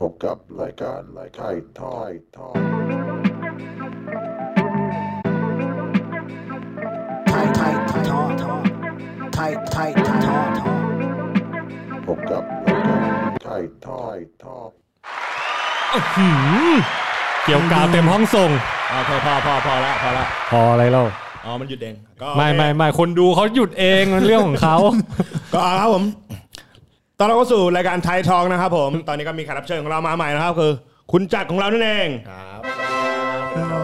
พบกับรายการรายการทอยทอยไทยไทยทอทอไทยไทยทอทอพบกับรายการไทยทอยทอยหืมเกี่ยวกาวเต็มห้องส่งโอเคพอพอพอละพอละพออะไรเล่าอ๋อมันหยุดเองก็ไม่ไม่ไม่คนดูเขาหยุดเองมันเรื่องของเขาก็เอาครับผม ตอนเราก็สู่รายการไทยทองนะครับผม ตอนนี้ก็มีแขกรับเชิญของเรามาใหม่นะครับคือ คุณจักรของเรานั่นเองครับ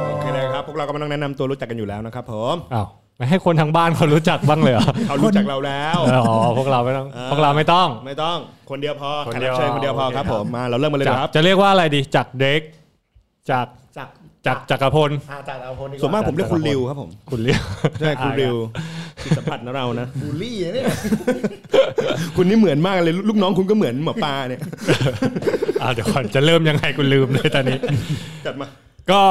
โอเคเลยครับพวกเราก็ไม่ต้องแนะนำตัวรู้จักกันอยู่แล้วนะครับผมอ้าวไม่ให้คนทางบ้านเขารู้จักบ้างเลยเหรอเขารู้จักเราแล้วอ๋อพวกเราไม่ต้องพวกเราไม่ต้องไม่ต้องคนเดียวพอคนแขกเดียวรับเชิญคนเดียวพอครับผมมาเราเริ่มกันเลยจากนะครับจะเรียกว่าอะไรดีจากเด็กจาก จากจากจักรพลอาจากเอาคนดีส่วนมากผมเรียกคุณริวครับผมคุณเรียกใช่คุณริวจิตสัมผัสนะเรานะบูลลี่นะเนี่ยคุณนี่เหมือนมากเลยลูกน้องคุณก็เหมือนหมอปลาเนี่ยอ่าเดี๋ยวก่อนจะเริ่มยังไงคุณลืมเลยตอนนี้จัดมา ก็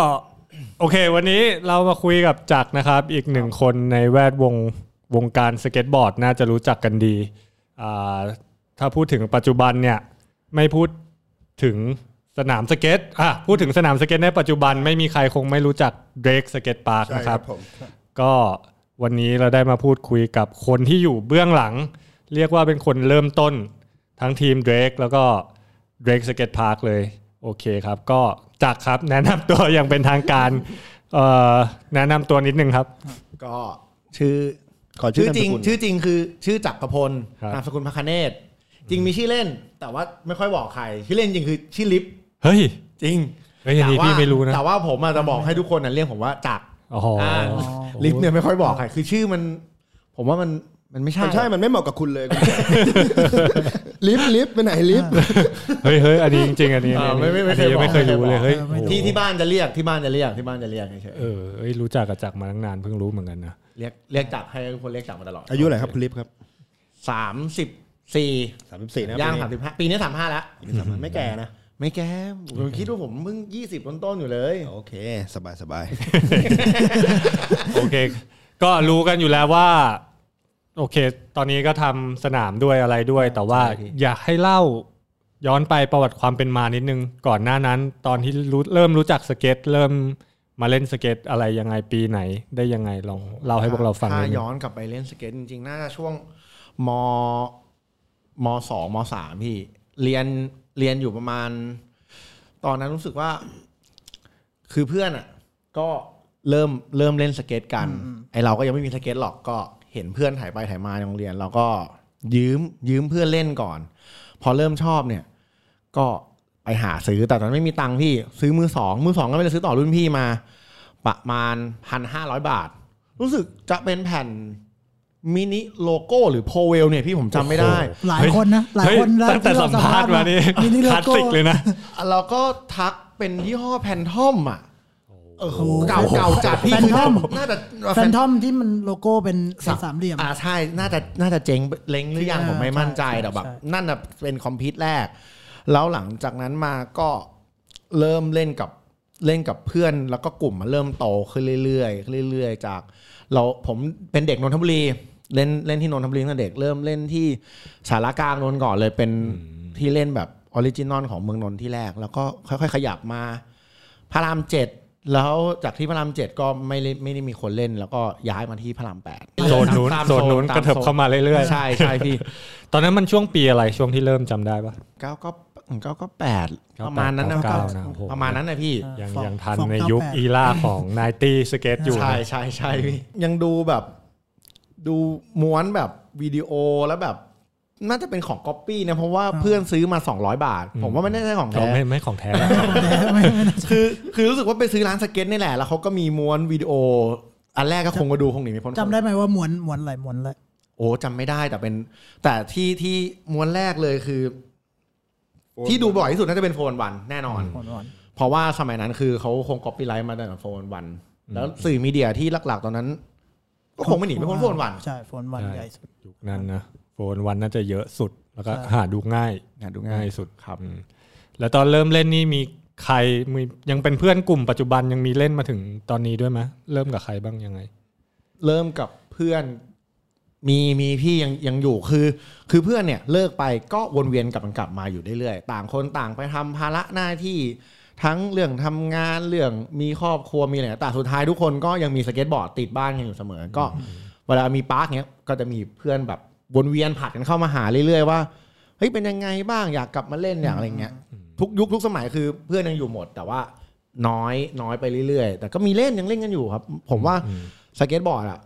โอเค วันนี้เรามาคุยกับจักรนะครับ อีกหนึ่งคนในแวดวงวงการสเก็ตบอร์ดน่าจะรู้จักกันดีอ่าถ้าพูดถึงปัจจุบันเนี่ยไม่พูดถึง สนามสเก็ตอะพูดถึงสนามสเก็ตในปัจจุบันไม่มีใครคงไม่รู้จักDreg Skatepark ใช่นะคครับผมก็วันนี้เราได้มาพูดคุยกับคนที่อยู่เบื้องหลัง เรียกว่าเป็นคนเริ่มต้น ทั้งทีม Dreg แล้วก็ Dreg Skatepark เลย โอเคครับ ก็จักรครับแนะนำตัวอย่างเป็นทางการเอ่อแนะนำตัวนิดนึงครับ ก็ชื่อขอชื่ชื่ออจริงนามสกุลชื่อจริงคือชื่อจักรพลครับนามสกุลพระคเนศจริงมีชื่อเล่น แต่ว่าไม่ค่อยบอกใครชื่อเล่นจริงคือชื่อลิฟ เฮ้ย จริงเฮ้ยอันนี้แต่ว่าพี่ไม่รู้นะ แต่ว่าผมอาจจะบอกให้ทุกคนนะเรียกผมว่าจักรอ๋อออ่าลิฟเนี่ยไม่ค่อยบอกใครคือชื่อมัน ผมว่ามันมันไม่ใช่มันใช่ มันไม่เหมาะกับคุณเลย ลิฟต์ลิฟต์ไปไหนลิฟต์เฮ้ยเฮ้ยอันนี้จริงๆอันนี้อ่าอันไม่นี้ไม่ไม่อันนี้เคยบอกไม่เคยรู้เลยไม่เคยบอกเฮ้ยที่ที่บ้านจะเรียกที่บ้านจะเรียกที่บ้านจะเรียกเฉยเออเอ้ยรู้จักกับจักรมาตั้งนานเพิ่งรู้เหมือนกันนะๆเรียกเรียกจักรให้ทุกคนเรียกจักรมาตลอดอายุอะไรครับคุณลิฟต์ครับสามสิบสี่สามสิบสี่นะย่างสามสิบห้าปีนี้สามห้าแล้ว ไม่แก่นะ ไม่แก้ผมคิดว่าผมเพิ่งยี่สิบต้นๆอยู่เลย โอเค สบายสบายโอเค ก็รู้กันอยู่แล้วว่า โอเค ตอนนี้ก็ทำสนามด้วยอะไรด้วย แต่ว่าใช่พี่อยากให้เล่าย้อนไปประวัติความเป็นมานิดนึง ก่อนหน้านั้น ตอนที่รู้เริ่มรู้จักสเก็ต เริ่มมาเล่นสเก็ตอะไรยังไงปีไหน ได้ยังไงลองเล่าให้พวกเราฟังหถ้าน่อยย้อนกลับไปเล่นสเก็ตจริงๆน่าจะช่วงม.สองม.สามพี่ เรียน เรียนอยู่ประมาณ ตอนนั้นรู้สึกว่า คือเพื่อนอะ ก็เริ่มเริ่มเล่นสเก็ตกัน ไอเราก็ยังไม่มีสเก็ตหรอกก็เห็นเพื่อนถ่ายไปถ่ายมาในโรงเรียน เราก็ยืมยืมเพื่อนเล่นก่อน พอเริ่มชอบเนี่ย ก็ไปหาซื้อแต่ตอนนั้นไม่มีตังค์พี่ ซื้อมือสองมือสองก็ไม่ได้ซื้อต่อรุ่นพี่มา ประมาณพันห้าร้อยบาท รู้สึกจะเป็นแผ่น มินิโลโก้หรือโพเวลเนี่ยพี่ผมจำไม่ได้ หลายคนนะหลายเฮ้ยคนนะตั้งแต่ที่เรสัมภาษณ์มานี่มินิโลคลาสโก้สิกเลยนะเราก็ทักเป็นยี่ห้อแพนทอมอะเออโอ้โหเก่าเก่าจัดพี่แฟนทอมน่าจะแฟนทอมที่มันโลโก้เป็นสามเหลี่ยมอ่าใช่น่าจะน่าจะเจ๊งเล้งหรือยังอ่าผมไม่มั่นใจใช่แต่แบบใช่นั่นน่ะเป็นคอมพิวต์แรก แล้วหลังจากนั้นมาก็เริ่มเล่นกับเล่นกับเพื่อนแล้วก็กลุ่มมันเริ่มโตขึ้นเรื่อยๆเรื่อยๆจาก เราผมเป็นเด็กนนทบุรีเล่นเล่นที่นนทบุรีตั้งแต่เด็กเริ่มเล่นที่ศาลากลางนนท์ก่อนเลยเป็นที่เล่นแบบ original ของเมืองนนท์ที่แรก แล้วก็ค่อยๆ ขยับมาพระรามเจ็ดแล้วจากที่พระรามเจ็ดก็ไม่ได้ไม่ได้มีคนเล่น แล้วก็ย้ายมาที่พระรามแปดโซนนู้นตามโซนนู้นกระเถิบเข้ามาเรื่อยใช่ใช่พี่ๆตอนนั้นมันช่วงปีอะไรช่วงที่เริ่มจำได้ปะเก้าก็ เก้าก็แปดเก้าประมาณนั้นนะเก้านะโอ้โหประมาณนั้นนะพี่ ยังฟองยังทันฟองในเก้ายุคแปดอีล่าของนายตี้สเก็ตอยู่ ใช่นะใช่ใช่พี่ยังดูแบบ ดูม้วนแบบวิดีโอแล้วแบบน่าจะเป็นของก๊อปปี้นะเพราะว่าเพื่อนซื้อมา 200 บาท ผมว่าไม่ได้ใช่ของเราแท้ไม่ไม่ของแท้ไม่ไม่น่าจะคือคือรู้สึกว่าไปซื้อร้านสเก็ตนี่แหละแล้วเขาก็มีม้วนวิดีโอ อันแรกก็คงมาดูคงหนีไม่พ้นจำได้ไหมว่าหมวนหมวนอะไรหมวนอะไรโอ้จำไม่ได้แต่เป็น แต่ที่ที่ม้วนแรกเลยคือ ที่ดูบ่อยที่สุดน่าจะเป็นโฟนวันแน่นอนหมวนวันเพราะว่าสมัยนั้นคือเขาคงก๊อปปี้ไลท์มาตั้งแต่โฟนวันแล้วสื่อมีเดียที่หลักๆตอนนั้น ก็คงไม่หนีไม่พ้นโฟนวันใช่โฟนวันใช่ใหญ่สุดยุคนั้นนะโฟนวันน่าจะเยอะสุดแล้วก็ใช่หาดูง่ายงานดูง่ายสุดครับอืมแล้วตอนเริ่มเล่นนี่มีใครมียังเป็นเพื่อนกลุ่มปัจจุบันยังมีเล่นมาถึงตอนนี้ด้วยไหมเริ่มกับใครบ้างยังไง เริ่มกับเพื่อน มีมีพี่ยังยังอยู่คือ คือเพื่อนเนี่ยเลิกไปก็วนเวียนกลับมันกลับมาอยู่เรื่อยๆต่างคนต่างไปทำภาระหน้าที่ทั้งเรื่องทำงานเรื่องมีครอบครัวมีอะไรแต่สุดท้ายทุกคนก็ยังมีสเก็ตบอร์ดติดบ้านกันอยู่เสมอ ก็ เวลามี park เนี้ยก็จะมีเพื่อนแบบวนเวียนผัดกันเข้ามาหาเรื่อยๆว่าเฮ้ยเป็นยังไงบ้างอยากกลับมาเล่นอย่างอะไรเงี้ยทุกยุคทุกสมัยคือเพื่อนยังอยู่หมด แต่ว่าน้อยน้อยไปเรื่อยๆ แต่ก็มีเล่นยังเล่นกันอยู่ครับ ผมว่าสเก็ตบอร์ดอะ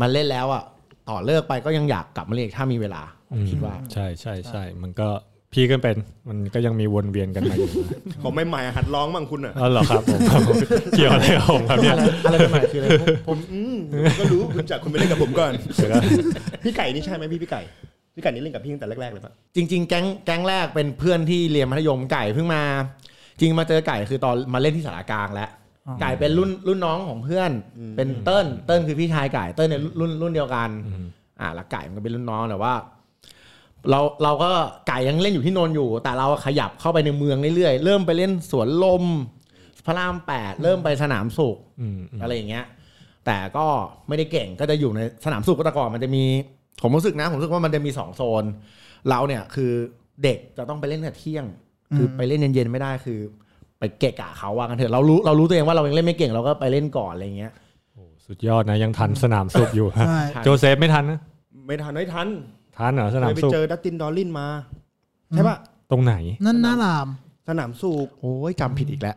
มันเล่นแล้วอะ ต่อเลิกไปก็ยังอยากกลับมาเล่นอีกถ้ามีเวลาผมคิดว่า ใช่ใช่ใช่มันก็พี่ก็เป็นมันก็ยังมีวนเวียนกันมาอยู่ของใหม่ๆอะหัดร้องบ้างคุณอะอ๋อเหรอครับผมเกี่ยวอะไรกับผมครับเนี่ยอะไรใหม่ๆคืออะไรผมผมอืมผมก็รู้คุณจักรคุณไปเล่นกับผมก่อนเดี๋ยวนะพี่ไก่นี่ใช่ไหมพี่พี่ไก่พี่ไก่นี่เล่นกับพี่ตั้งแต่แรกๆเลยปะจริงๆแก๊งแก๊งแรกเป็นเพื่อนที่เรียนมัธยมไก่เพิ่งมา จริงมาเจอไก่คือตอนมาเล่นที่สารกลางแล้วอ๋อ ไก่เป็นรุ่นรุ่นน้องของเพื่อน เป็นเติ้ลเติ้ลคือพี่ชายไก่เติ้ลเนี่ยรุ่นรุ่นเดียวกัน อ่าแล้วไก่มันก็เป็นรุ่นน้องแต่ว่า เราเราก็ไก่ยังเล่นอยู่ที่นนท์อยู่ แต่เราขยับเข้าไปในเมืองเรื่อยๆเริ่มไปเล่นสวนลม พระรามแปดเริ่มไปสนามสุขอืมอืมอะไรอย่างเงี้ย แต่ก็ไม่ได้เก่งก็จะอยู่ในสนามสุขก็แต่ก่อนมันจะมี ผมรู้สึกนะ ผมรู้สึกว่ามันจะมีสองโซน เราเนี่ยคือเด็กจะต้องไปเล่นแต่เที่ยง คือไปเล่นเย็นๆไม่ได้คือ ไปเกะกะเขาว่ากันเถอะเรารู้เรารู้ตัวเองว่าเรายังเล่นไม่เก่งเราก็ไปเล่นก่อนอะไรเงี้ยสุดยอดนะยังทันสนามสุบอยู่ฮะใช่โจเซฟไม่ทันนะไม่ทันไม่ทันทันเหรอสเคนามยไปสุบเจอดัตตินดอลลินมาใช่ปะตรงไหน นั่นน่ารามสนามสูบโอ้ยจำผิดอีกแล้ว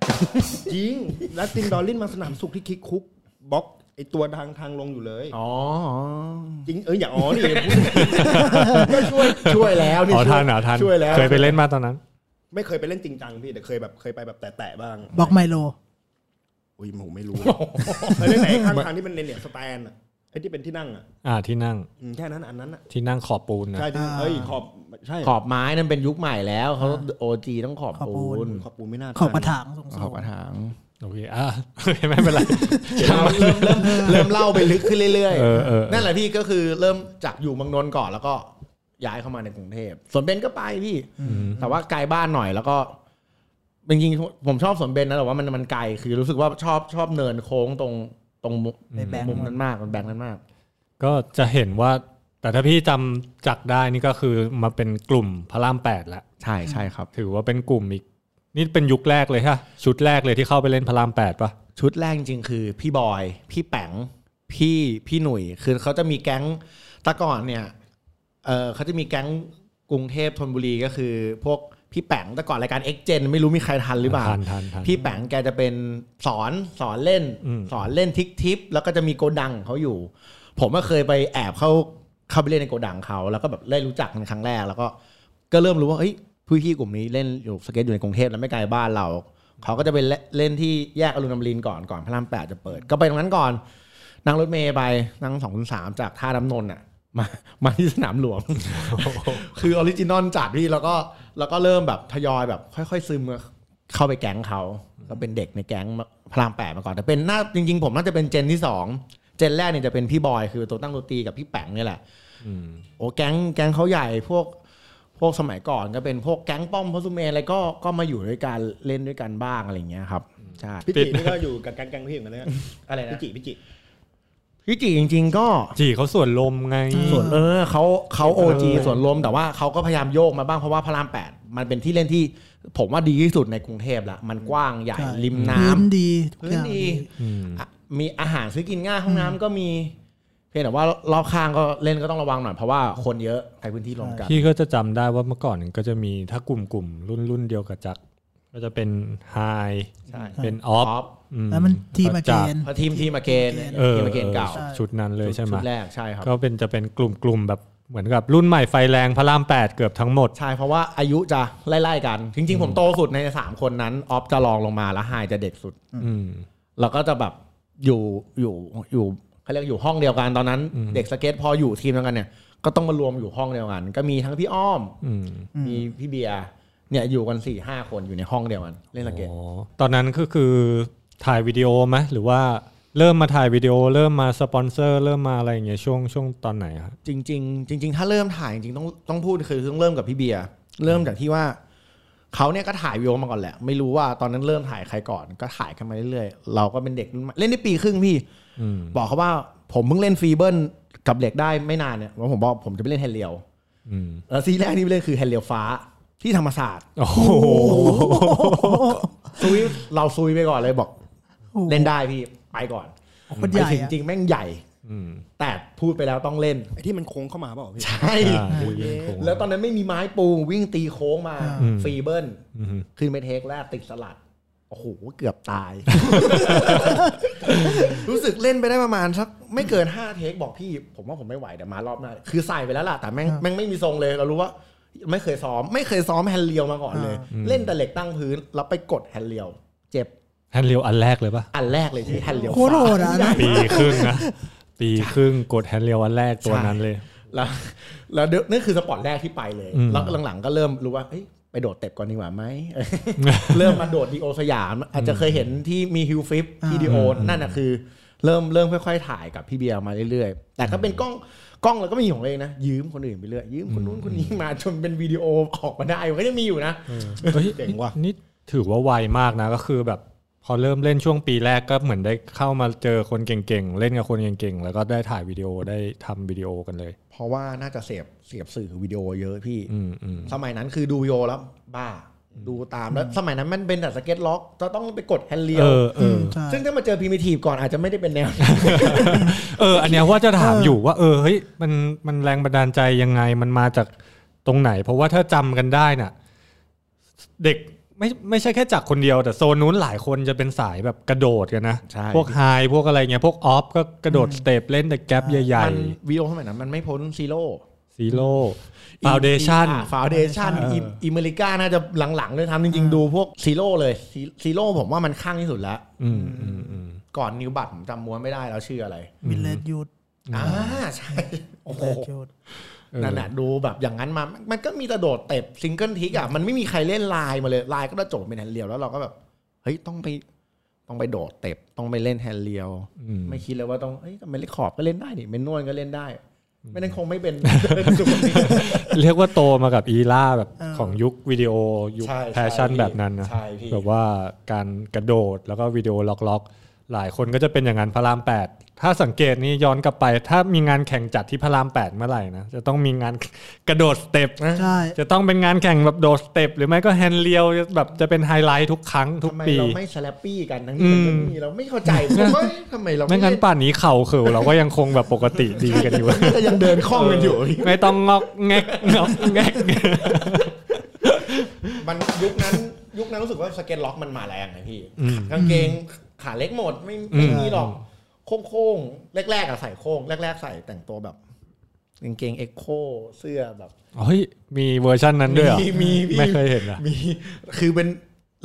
จริงดัตตินดอลลินมาสนามสูบที่คิกคุกบล็อกไอตัวทางทางลงอยู่เลย อ๋อ จริง เอออย่าอ๋อนี่ก็ช่วยช่วยแล้วนี่อ๋อช่วยทันเหรอทันช่วยแล้ว เคยไปเล่นมาตอนนั้น ไม่เคยไปเล่นจริงจังพี่แต่เคยแบบเคยไปแบบแตะๆบ้างบอกไมโลอุ้ยผมไม่รู้เคยเล่นไหนข้างทางที่มันเนเนี่ยสแตนอะไอ้ที่เป็นที่นั่งอะอ่าที่นั่งอืมแค่นั้นอันนั้นอะที่นั่งขอบปูนนะใช่ที่อ่าเอ้ยขอบใช่ขอบไม้นั่นเป็นยุคใหม่แล้วเขาโอจีต้องขอบขอบปูปูน นขอบปูนไม่น่าขอบกระถางสูงขอบกระถางโอเคอะโอเคไม่เป็นไร เริ่มเริ่มเริ่มเล่าไปลึกขึ้นเรื่อยเออเออนั่นแหละพี่ก็คือเริ่มจากอยู่เมืองนนท์ก่อนแล้วก็ ย้ายเข้ามาในกรุงเทพสวนเบนก็ไปพี่ แต่ว่าไกลบ้านหน่อยแล้วก็จริงๆผมชอบสวนเบนนะแต่ว่ามันมันไกลคือรู้สึกว่าชอบชอบเนินโค้งตรงตรงมุมไปแบงค์มุมนั้นมากมันแบงค์นั้นมาก ก็จะเห็นว่าแต่ถ้าพี่จำจักได้นี่ก็คือมาเป็นกลุ่มพระรามแปดแล้วใช่ใช่ครับ ถือว่าเป็นกลุ่มอีกนี่เป็นยุคแรกเลยฮะชุดแรกเลยที่เข้าไปเล่นพระรามแปดปะชุดแรกจริงๆคือพี่บอย พี่แป๋งพี่พี่หนุ่ยคือเขาจะมีแก๊งแตะก่อนเนี่ย เออเขาจะมีแก๊งกรุงเทพธนบุรีก็คือ พวกพี่แป๋งแต่ก่อนรายการ X Gen ไม่รู้มีใครทันหรือเปล่าทันทันทันพี่แป๋งแกจะเป็นสอนสอนเล่นอืมสอนเล่นทิกทิปแล้วก็จะมีโกดังของเขาอยู่ ผมก็เคยไปแอบเข้าเข้าไปเล่นในโกดังเขาแล้วก็แบบได้รู้จักกันครั้งแรก แล้วก็ก็เริ่มรู้ว่าเอ้ยพี่พี่ๆกลุ่มนี้เล่นอยู่สเก็ตอยู่ในกรุงเทพแล้วไม่ไกลบ้านเราเขาก็จะไปเล่นเล่นที่แยกอรุณอมรินทร์ก่อนก่อนพระรามแปดจะเปิด ก็ไปตรงนั้นก่อนนั่งรถเมล์ไปนั่งสองสามจากท่าน้ำนนท์อะ มามาที่สนามหลวง คือ original จัดพี่แล้วก็แล้วก็เริ่มแบบทยอยแบบค่อย ๆ ซึมเข้าไปแก๊งเขาก็เป็นเด็กในแก๊งพระรามแปดมาก่อน แต่เป็นน่าจริง ๆ ผมน่าจะเป็นเจนที่สองเจนแรกเนี่ยจะเป็นพี่บอยคือตัวตั้งตัวตีกับพี่แป๋งเนี่ยแหละอืมโอ้แก๊งแก๊งเขาใหญ่พวกพวกสมัยก่อนก็เป็นพวกแก๊งป้อมพอสุเมนอะไรก็ก็มาอยู่ด้วยกันเล่นด้วยกันบ้างอะไรอย่างเงี้ยครับใช่พี่จินี่ก็อยู่กับแก๊งๆพี่เหมือนกันนะอะไรนะพี่จิพี่จิ พี่จีจริง ๆ ก็จีเขาส่วนลมไงส่วนเออเขาเขาโอจีเออส่วนรวมแต่ว่าเขาก็พยายามโยกมาบ้างเพราะว่าพระรามแปดมันเป็นที่เล่นที่ผมว่าดีที่สุดในกรุงเทพละมันกว้างใหญ่ใช่ริมน้ำพื้นดีทุกพื้อนย่างดีอืมอะมีอาหารซื้อกินง่ายห้องน้ำก็มีเพียงแต่ว่ารอบข้างก็เล่นก็ต้องระวังหน่อยเพราะว่าคนเยอะใช้พื้นที่รวมกันพี่ก็จะจำได้ว่าเมื่อก่อนก็จะมีถ้ากลุ่มกลุ่มรุ่นรุ่นเดียวกับจักรก็จะเป็นไฮใช่เป็นออฟออฟ แล้วมันทีมอเกนพอทีมทีมอเกนเออทีมอเกนเก่าใช่ชุดนั้นเลยใช่ไหมชุดแรกใช่ครับก็เป็นจะเป็นกลุ่มกลุ่มแบบเหมือนกับรุ่นใหม่ไฟแรงพระรามแปดเกือบทั้งหมด ใช่ เพราะว่าอายุจะไล่ๆกัน จริง ๆ ผมโตสุดในสามคนนั้น ออฟจะรองลงมาแล้วไฮจะเด็กสุดอืมเราก็จะแบบอยู่อยู่อยู่เขาเรียกอยู่ห้องเดียวกันตอนนั้นอืมเด็กสเก็ตพออยู่ทีมเดียวกันเนี่ย ก็ต้องมารวมอยู่ห้องเดียวกัน ก็มีทั้งพี่อ้อมอืมมีพี่เบียร์เนี่ยอยู่กันสี่ห้าคนอยู่ในห้องเดียวกันเล่นสเก็ตอ๋อตอนนั้นก็คือ ถ่ายวิดีโอไหมหรือว่าเริ่มมาถ่ายวิดีโอ เริ่มมาสปอนเซอร์ เริ่มมาอะไรอย่างเงี้ยช่วงช่วงตอนไหนครับจริงๆจริง ๆ ถ้าเริ่มถ่ายจริงๆต้องต้องพูดคือต้องเริ่มกับพี่เบียร์เริ่มจากที่ว่าเขาเนี่ยก็ถ่ายวิดีโอมาก่อนแหละ ไม่รู้ว่าตอนนั้นเริ่มถ่ายใครก่อนก็ถ่ายกันมาเรื่อยๆเราก็เป็นเด็กรุ่นใหม่เล่นได้ปีครึ่งพี่อืมบอกเขาว่าผมเพิ่งเล่น flip เบิลกับเหล็กได้ไม่นานเนี่ยว่าผมบอกผมจะไปเล่น handrail อืมแล้วซีแรกที่ไปเล่นคือ handrail ฟ้าที่ธรรมศาสตร์โอ้โหซุยเราซุยไปก่อนเลยบอกโอ้โห เล่นได้พี่ไปก่อนคนใหไปญ่ถึงอะจริงแม่งใหญ่อืมแต่พูดไปแล้วต้องเล่นไอ้ที่มันโค้งเข้ามาเปล่าพี่ใช่อ่าวิ่งโค้งแล้วตอนนั้นไม่มีไม้ปูวิ่งตีโค้งมาอืมฟรีเบิลอืมขึ้นไปเทคแรกติดสลัดโอ้โหเกือบตาย รู้สึกเล่นไปได้ประมาณสักไม่เกินห้าเทคบอกพี่ ผมว่าผมไม่ไหวเดี๋ยวมารอบหน้าคือใส่ไปแล้วล่ะแต่แม่งแม่งไม่มีทรงเลยเรารู้ว่าไม่เคยซ้อม ไม่เคยซ้อม handrail มาก่อนเลย เล่นแต่เหล็กตั้งพื้นแล้วไปกด handrail เจ็บ handrail อันแรกเลยปะอันแรกเลยที่ handrailยวโคตรโหดอะนะปีครึ่งนะปีครึ่งกด handrail อันแรกตัวนั้นเลย แล้วแล้วเดี๋ยวนั่นคือ spot แรกที่ไปเลยอืมแล้วหลังๆก็เริ่มรู้ว่าเอ้ยไปโดดสเต็ปก่อนดีกว่าไหม เริ่มมาโดดดีโอสยาม อาจจะเคยเห็นที่มีฮิวฟิปที่ดีโอนั่นนะคือ เริ่มเริ่มค่อยๆ ถ่ายกับพี่เบียร์มาเรื่อยๆ แต่ก็เป็นกล้องกล้องเราก็มีของเราเองนะ ยืมคนอื่นไปเรื่อยยืมคนนู้นคนนี้มาจนเป็นวิดีโอออกมาได้มันก็จะมีอยู่นะเฮ้ยเจ๋งว่ะนี่ถือว่าไวมากนะก็คือแบบพ อเริ่มเล่นช่วงปีแรกก็เหมือนได้เข้ามาเจอคนเก่งๆ เล่นกับคนเก่งๆ แล้วก็ได้ถ่ายวิดีโอได้ทำวิดีโอกันเลย เพราะว่าน่าจะเสพเสพสื่อวิดีโอเยอะพี่อืมอืมสมัยนั้นคือดูวิดีโอแล้วบ้า ดูตามแล้วสมัยนั้นมันเป็นแต่ skate rock จะต้องไปกด handrail เออเออใช่ซึ่งถ้ามาเจอ Primitive ก่อนอาจจะไม่ได้เป็นแนวเออ อันเนี้ยว่าจะถามอยู่ว่า เออเฮ้ยมันมันแรงบันดาลใจยังไงมันมาจากตรงไหน เพราะว่าถ้าจำกันได้น่ะ เด็ก ไม่ไม่ใช่แค่จากคนเดียว แต่โซนนู้นหลายคนจะเป็นสายแบบกระโดดกันนะใช่พวกไฮพวกอะไรเงี้ยพวกออฟก็กระโดดสเต็ปเล่นแต่ gap ใหญ่มันวิดีโอสมัยนั้นมันไม่พ้น Zeroๆ Zero Foundation Foundation เออ Emerica น่าจะหลังๆเลยทำจริงๆ ดูพวก Zero เลย Zero ผมว่ามันคลั่งที่สุดแล้วอืมอืมอืมก่อน New Blood ผมจำม้วนไม่ได้แล้วชื่ออะไร Misled Youth อ่าใช่โอ้โห Misled Youth เออ นั่นแหละดูแบบอย่างนั้นมา มันก็มีแต่โดดสเต็ป single trick อะมันไม่มีใครเล่นไลน์มาเลยไลน์ก็จะจบเป็น handrail แล้วเราก็แบบเฮ้ยต้องไปต้องไปโดดสเต็ปต้องไปเล่น handrail อืมไม่คิดเลยว่าต้องเฮ้ยทำไมเล่นขอบก็เล่นได้นี่ manual ก็เล่นได้ไม่นั้นคงไม่เป็นเป็นจุดนี้เรียกว่าโตมากับอีล่าแบบของยุควิดีโอยุคใช่แฟชั่นใช่แบบนั้นนะใช่พี่แบบว่าการกระโดดแล้วก็วิดีโอล็อกๆ หลายคนก็จะเป็นอย่างนั้นพระรามแปดถ้าสังเกตนี่ย้อนกลับไป ถ้ามีงานแข่งจัดที่พระรามแปดเมื่อไหร่นะจะต้องมีงานกระโดดสเต็ปนะใช่จะต้องเป็นงานแข่งแบบโดดสเต็ปหรือไม่ก็ handrail แบบจะเป็นไฮไลท์ทุกครั้งทุกทำไมปีเราไม่ slappy กันทั้งที่มันก็อืมมีเราไม่เข้าใจผมว่าทำไมเราไม่งั้นเล่ปานนี้เข่าเข่อเราก็ยังคงแบบปกติดีกันอยู่ก็ยังเดินคล่องกันอยู่ ไม่ต้องงอกแงกงอกแงกมันยุคนั้นยุคนั้นรู้สึกว่า skate rock มันมาแรงไงพี่อืมกางเกง ขาเล็กหมดไม่อืไม่มมีหรอกโค้งๆแรกๆอะใส่โค้งแรก ๆ ใส่แต่งตัวแบบกางเกง Ecko เสื้อแบบเฮ้ยมีเวอร์ชันนั้นด้วยเหรอมีมีพี่ไม่เคยเห็นอะมีคือเป็น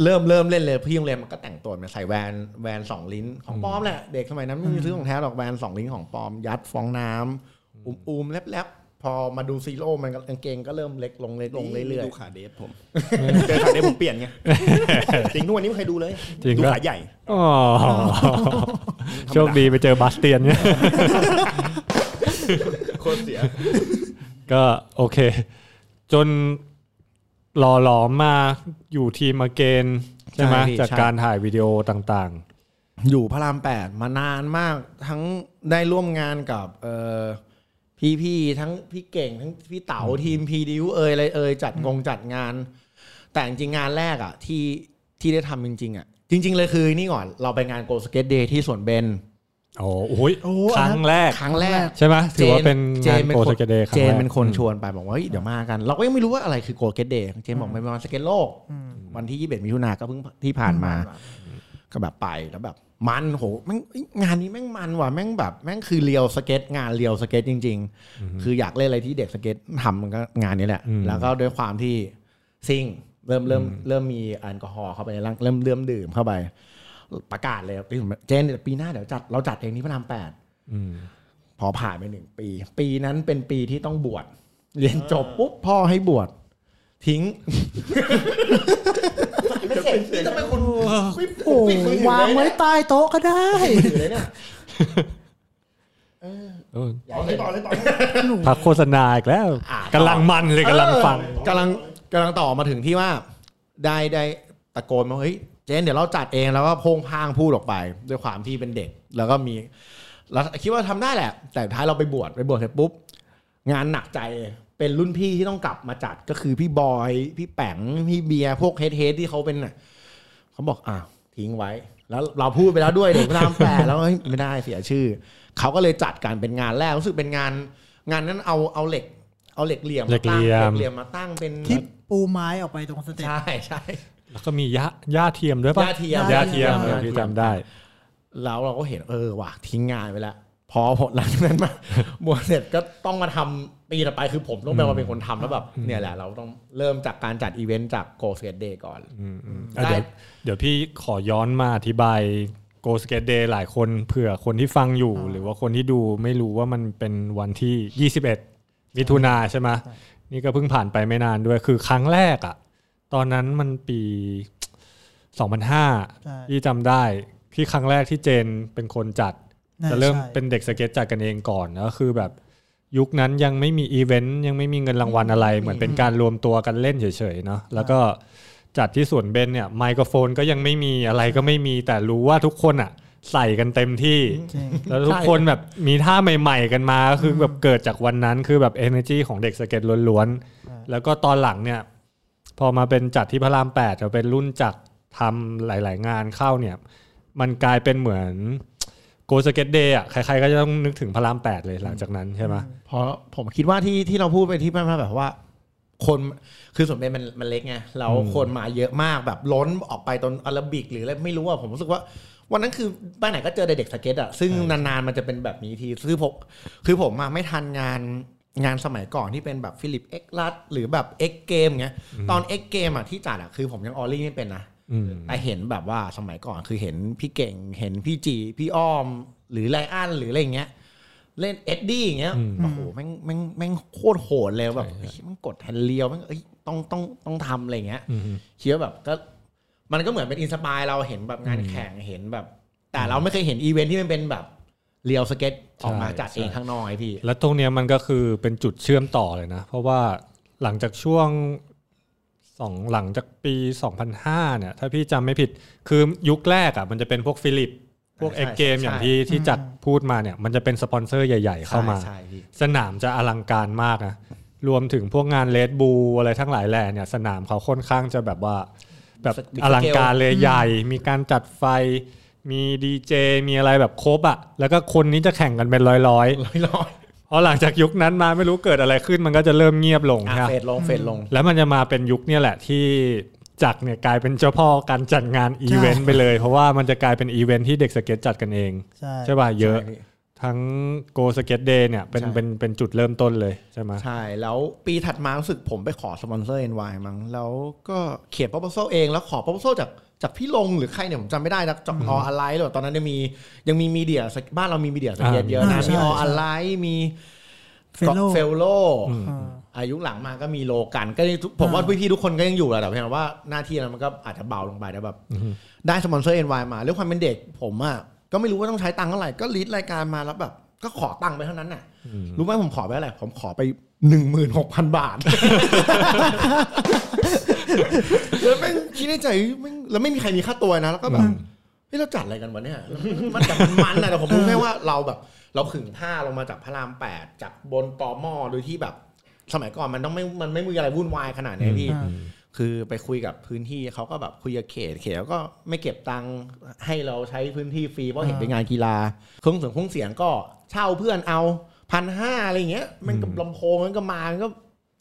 เริ่มเริ่มเล่นเลยพี่โรงเรียนมันก็แต่งตัวมาใส่แวนแวนสองลิ้นของปลอมแหละ เด็กสมัยนั้นไม่มีซื้อของแท้หรอกแวนสองลิ้นของปลอม ยัดฟองน้ำอุ้มอุ้มแลบแลบๆ พอมาดู Zero มันก็กางเกงก็เริ่มเล็กลงเล็กลงเรื่อยดูขาเดฟผมเจอขาเดฟผมเปลี่ยนไงจริงทุกวันนี้ไม่เคยดูเลยจริงดูปะขาใหญ่อ๋อโชคดีไปเจอบาสเตียนเนี่ยโคตรเสีย ก็โอเค จนหล่อหลอมมาอยู่ทีมมาเกนใช่ไหมใช่พี่จากใช่การถ่ายวิดีโอต่างๆ อยู่พระรามแปดมานานมากทั้งได้ร่วมงานกับเอ่อ พี่ๆทั้งพี่เก่งทั้งพี่เต๋าทีม Preduce เอยอะไรเอยจัดงงจัดงาน แต่จริงๆงานแรกอะที่ที่ได้ทำจริงๆอะจริง ๆ เลยคือนี่ก่อนเราไปงาน Go Skate Day ที่สวนเบญๆโอ้โอ้ยโอ้ครั้งแรกครั้งแรกใช่ไหมถือว่าเป็นงานเป็น Go Skate Day ครั้งเจนเป็นคนชวนไปบอกว่าเฮ้ยเดี๋ยวมากัน เราก็ยังไม่รู้ว่าอะไรคือ Go Skate Day เจนบอกมันเป็นวันสเก็ตโลก วันที่21มิถุนาก็เพิ่งที่ผ่านมา ก็แบบไปแล้วแบบ มันโหแม่งเอ้ยงานนี้แม่งมันว่ะแม่งแบบแม่งคือ real skate งาน real skate จริง ๆ คืออยากเล่นอะไรที่เด็กสเก็ตทำมันก็งานนี้แหละอืมแล้วก็ด้วยความที่ซิ่งเริ่มเริ่มเริ่มมีแอลกอฮอล์เข้าไปในร่างเริ่มเริ่มดื่มเข้าไป ประกาศเลยพี่เจนเดี๋ยวปีหน้าเดี๋ยวจัดเราจัดเองที่พระรามแปดอืมพอผ่านไปหนึ่งปี ปีนั้นเป็นปีที่ต้องบวชเรียนจบปุ๊บพ่อให้บวชทิ้ง ไม่เสร็จนี่ทำไมคุณไม่โอ้ปิดมือถือวางเลยไว้เนี่ยใต้โต๊ะก็ได้ถือเลยเนี่ยเออต่อเลยต่อเลยต่อเลยพักโฆษณาอีกแล้วอะกำลังมันเลยกำลังฟังกำลังกำลังต่อมาถึงที่ว่า ได้ได้ตะโกนมาเฮ้ยเจนเดี๋ยวเราจัดเองแล้วก็โพงพางพูดออกไป ด้วยความที่เป็นเด็ก แล้วก็มีเราคิดว่าทำได้แหละ แต่ท้ายเราไปบวชไปบวชเสร็จปุ๊บ งานหนักใจ เป็นรุ่นพี่ที่ต้องกลับมาจัดก็คือพี่บอย พี่แป๋งพี่เบียร์พวก head head ที่เขาเป็นน่ะเขาบอกอะทิ้งไว้ แล้วเราพูดไปแล้วด้วยเด็กพระรามแปดแล้วเฮ้ยไม่ได้เสียชื่อเขาก็เลยจัดการเป็นงานแรกรู้สึกเป็นงาน งานนั้นเอาเอาเหล็ก เอาเหล็กเหลี่ยมเหล็กล็มากตั้งเหลี่ยมเหล็กเหลี่ยมาตั้งเป็นที่ปูไม้ออกไปตรงสเต็ปใช่ใช่แล้วก็มีหญ้าหญ้าเทียมด้วยปะหญ้าเทียมหญ้าเทียมหญ้าเทียมเออที่จำได้แล้วเราก็เห็นเออว่ะทิ้งงานไปแล้ว พอผลหลังจากนั้นมาบวชเสร็จก็ต้องมาทำปีต่อไปคือผมต้องเป็นมาเป็นคนทำแล้วแบบเนี่ยแหละเราต้องเริ่มจากการจัดอีเวนต์จากโก s เ a ตเดย์ก่อนอืมอืมอะได้เดี๋ยวเดี๋ยวพี่ขอย้อนมาอธิบาย Go Skate Day หลายคนเผื่อคนที่ฟังอยู่ หรือว่าคนที่ดูไม่รู้ว่ามันเป็นวันที่ 21 มิถุนาใช่ไหมนี่ก็เพิ่งผ่านไปไม่นานด้วยคือครั้งแรกอะตอนนั้นมันปีใช่2005ที่จำได้ที่ครั้งแรกที่เจนเป็นคนจัดน่า จะเริ่มใช่เป็นเด็กสเก็ตจัดกันเองก่อนแล้วคือแบบยุคนั้นยังไม่มีอีเวนต์ยังไม่มีเงินรางวัลอะไร เหมือนเป็นการรวมตัวกันเล่นเฉยๆเนาะแล้วก็จัดที่สวนเบญเนี่ยไมโครโฟนก็ยังไม่มีอะไรก็ไม่มีแต่รู้ว่าทุกคนอะใส่กันเต็มที่จริงแล้วทุกคนแบบมีท่าใหม่ ๆ กันมาก็คือแบบเกิดจากวันนั้นคือแบบ energy ของเด็กสเก็ตล้วนๆ แล้วก็ตอนหลังเนี่ย พอมาเป็นจัดที่พระรามแปดจะเป็นรุ่นจักรทำหลาย ๆ งานเข้าเนี่ย มันกลายเป็นเหมือน Go Skate Day อะใครๆก็จะต้องนึกถึงพระรามแปดเลยหลังจากนั้นใช่ไหมเพราะผมคิดว่าที่ที่เราพูดไปที่มันแบบว่า คนคือสมเด็จมันมันเล็กไงแล้วคนมาเยอะมากแบบล้นออกไปตอนอาราบิกหรืออะไรไม่รู้อะผมรู้สึกว่าวันนั้นคือบ้านไหนก็เจอเด็กสเก็ตอะซึ่งนานๆมันจะเป็นแบบนี้ทีคือผมคือผมมาไม่ทันงานงานสมัยก่อนที่เป็นแบบฟิลิปเอ็กลัดหรือแบบ X Game เงี้ยตอน X Game อะที่จัดอะคือผมยัง ollie ไม่เป็นนะอืม แต่เห็นแบบว่าสมัยก่อนคือเห็นพี่เก่งเห็นพี่จี พี่อ้อม หรือไลอ้อนหรืออะไรอย่างเงี้ย เล่นเอ็ดดี้อย่างเงี้ยอืมโอ้โหแม่งแม่งแม่งโคตรโหดเลยแบบเฮ้ยแม่งกด handrail แม่งเอ้ยต้องต้องต้องทำอะไรอย่างเงี้ยอืมคิดว่าแบบก็มันก็เหมือนเป็น inspire เราเห็นแบบงานแข่งเห็นแบบ แต่เราไม่เคยเห็นอีเวนท์ที่มันเป็นแบบเรียวสเก็ตออกมาใช่จัดเองใช่ข้างนอกไอพี่ แล้วตรงเนี้ยมันก็คือเป็นจุดเชื่อมต่อเลยนะ เพราะว่าหลังจากช่วง สองหลังจากปี 2005 เนี่ย ถ้าพี่จำไม่ผิด คือยุคแรกอะมันจะเป็นพวกฟิลิป พวกใช่ X Game ใช่อย่างที่ที่จักรพูดมาเนี่ย มันจะเป็นสปอนเซอร์ใหญ่ๆ เข้ามาใช่ใช่พี่สนามจะอลังการมากนะรวมถึงพวกงาน Red Bull อะไรทั้งหลายแหล่เนี่ย สนามเขาค่อนข้างจะแบบว่าแบบ Big อลังการเลยใหญ่ มีการจัดไฟ มีดีเจ มีอะไรแบบครบอะแล้วก็คนนี้จะแข่งกันเป็นร้อยร้อยร้อยๆเพราะหลังจากยุคนั้นมาไม่รู้เกิดอะไรขึ้นมันก็จะเริ่มเงียบลงอะใช่ไหม fade ลง fade ลง แล้วมันจะมาเป็นยุคเนี่ยแหละที่จักรเนี่ยกลายเป็นเจ้าพ่อการจัดงานอีเวนต์ไปเลย เพราะว่ามันจะกลายเป็นอีเวนต์ที่เด็กสเก็ตจัดกันเอง ใช่ ใช่ป่ะเยอะ ใช่พี่ ทั้ง Go Skate Day เนี่ยเป็นใช่ เป็นเป็นจุดเริ่มต้นเลยใช่ไหมใช่ แล้วปีถัดมารู้สึกผมไปขอสปอนเซอร์ NY มั้งแล้วก็เขียน proposal เองแล้วขอ proposal จาก จากพี่ลงหรือใครเนี่ยผมจำไม่ได้นะจากออะไรหรือตอนนั้นยังมียังมี media บ้านเรามี media สเก็ตเยอะนะอ่าใช่มีอใช่อะไรมี Fellow เฟลโลอืมอ่าอายุหลังมาก็มีโลกันก็ยังทุกผมว่าพี่ๆทุกคนก็ยังอยู่แหละแต่เพียงแต่ว่าหน้าที่นั้นมันก็อาจจะเบาลงไปแต่แบบได้สปอนเซอร์ NY มาด้วยความเป็นเด็กผมอะก็ไม่รู้ว่าต้องใช้ตังค์เท่าไหร่ก็ list รายการมาแล้วแบบก็ขอตังค์ไปเท่านั้นน่ะรู้ไหมผมขอไปเท่าไหร่ผมขอไป หนึ่งหมื่นหกพันบาท แล้วแม่งคิดในใจแม่งแล้วไม่มีใครมีค่าตัวนะ แล้วก็แบบเฮ้ยเราจัดอะไรกันวะเนี่ยแล้วมันแต่มันมันนะแต่ผมรู้แค่ว่าเราแบบ เราขึงผ้าลงมาจากพระรามแปดจากบนตอหม้อโดยที่แบบ สมัยก่อนมันต้องไม่ มันไม่มีอะไรวุ่นวายขนาดนี้พี่อ่าคือไปคุยกับพื้นที่เขาก็แบบคุยกับเขต เขตแล้วก็ไม่เก็บตังค์ให้เราใช้พื้นที่ฟรีเพราะเห็นเป็นงานกีฬาเครื่องเสียงเครื่องเสียงก็เช่าเพื่อนเอา พันห้าอะไรอย่างเงี้ยมันกับลำโพงมันก็มามันก็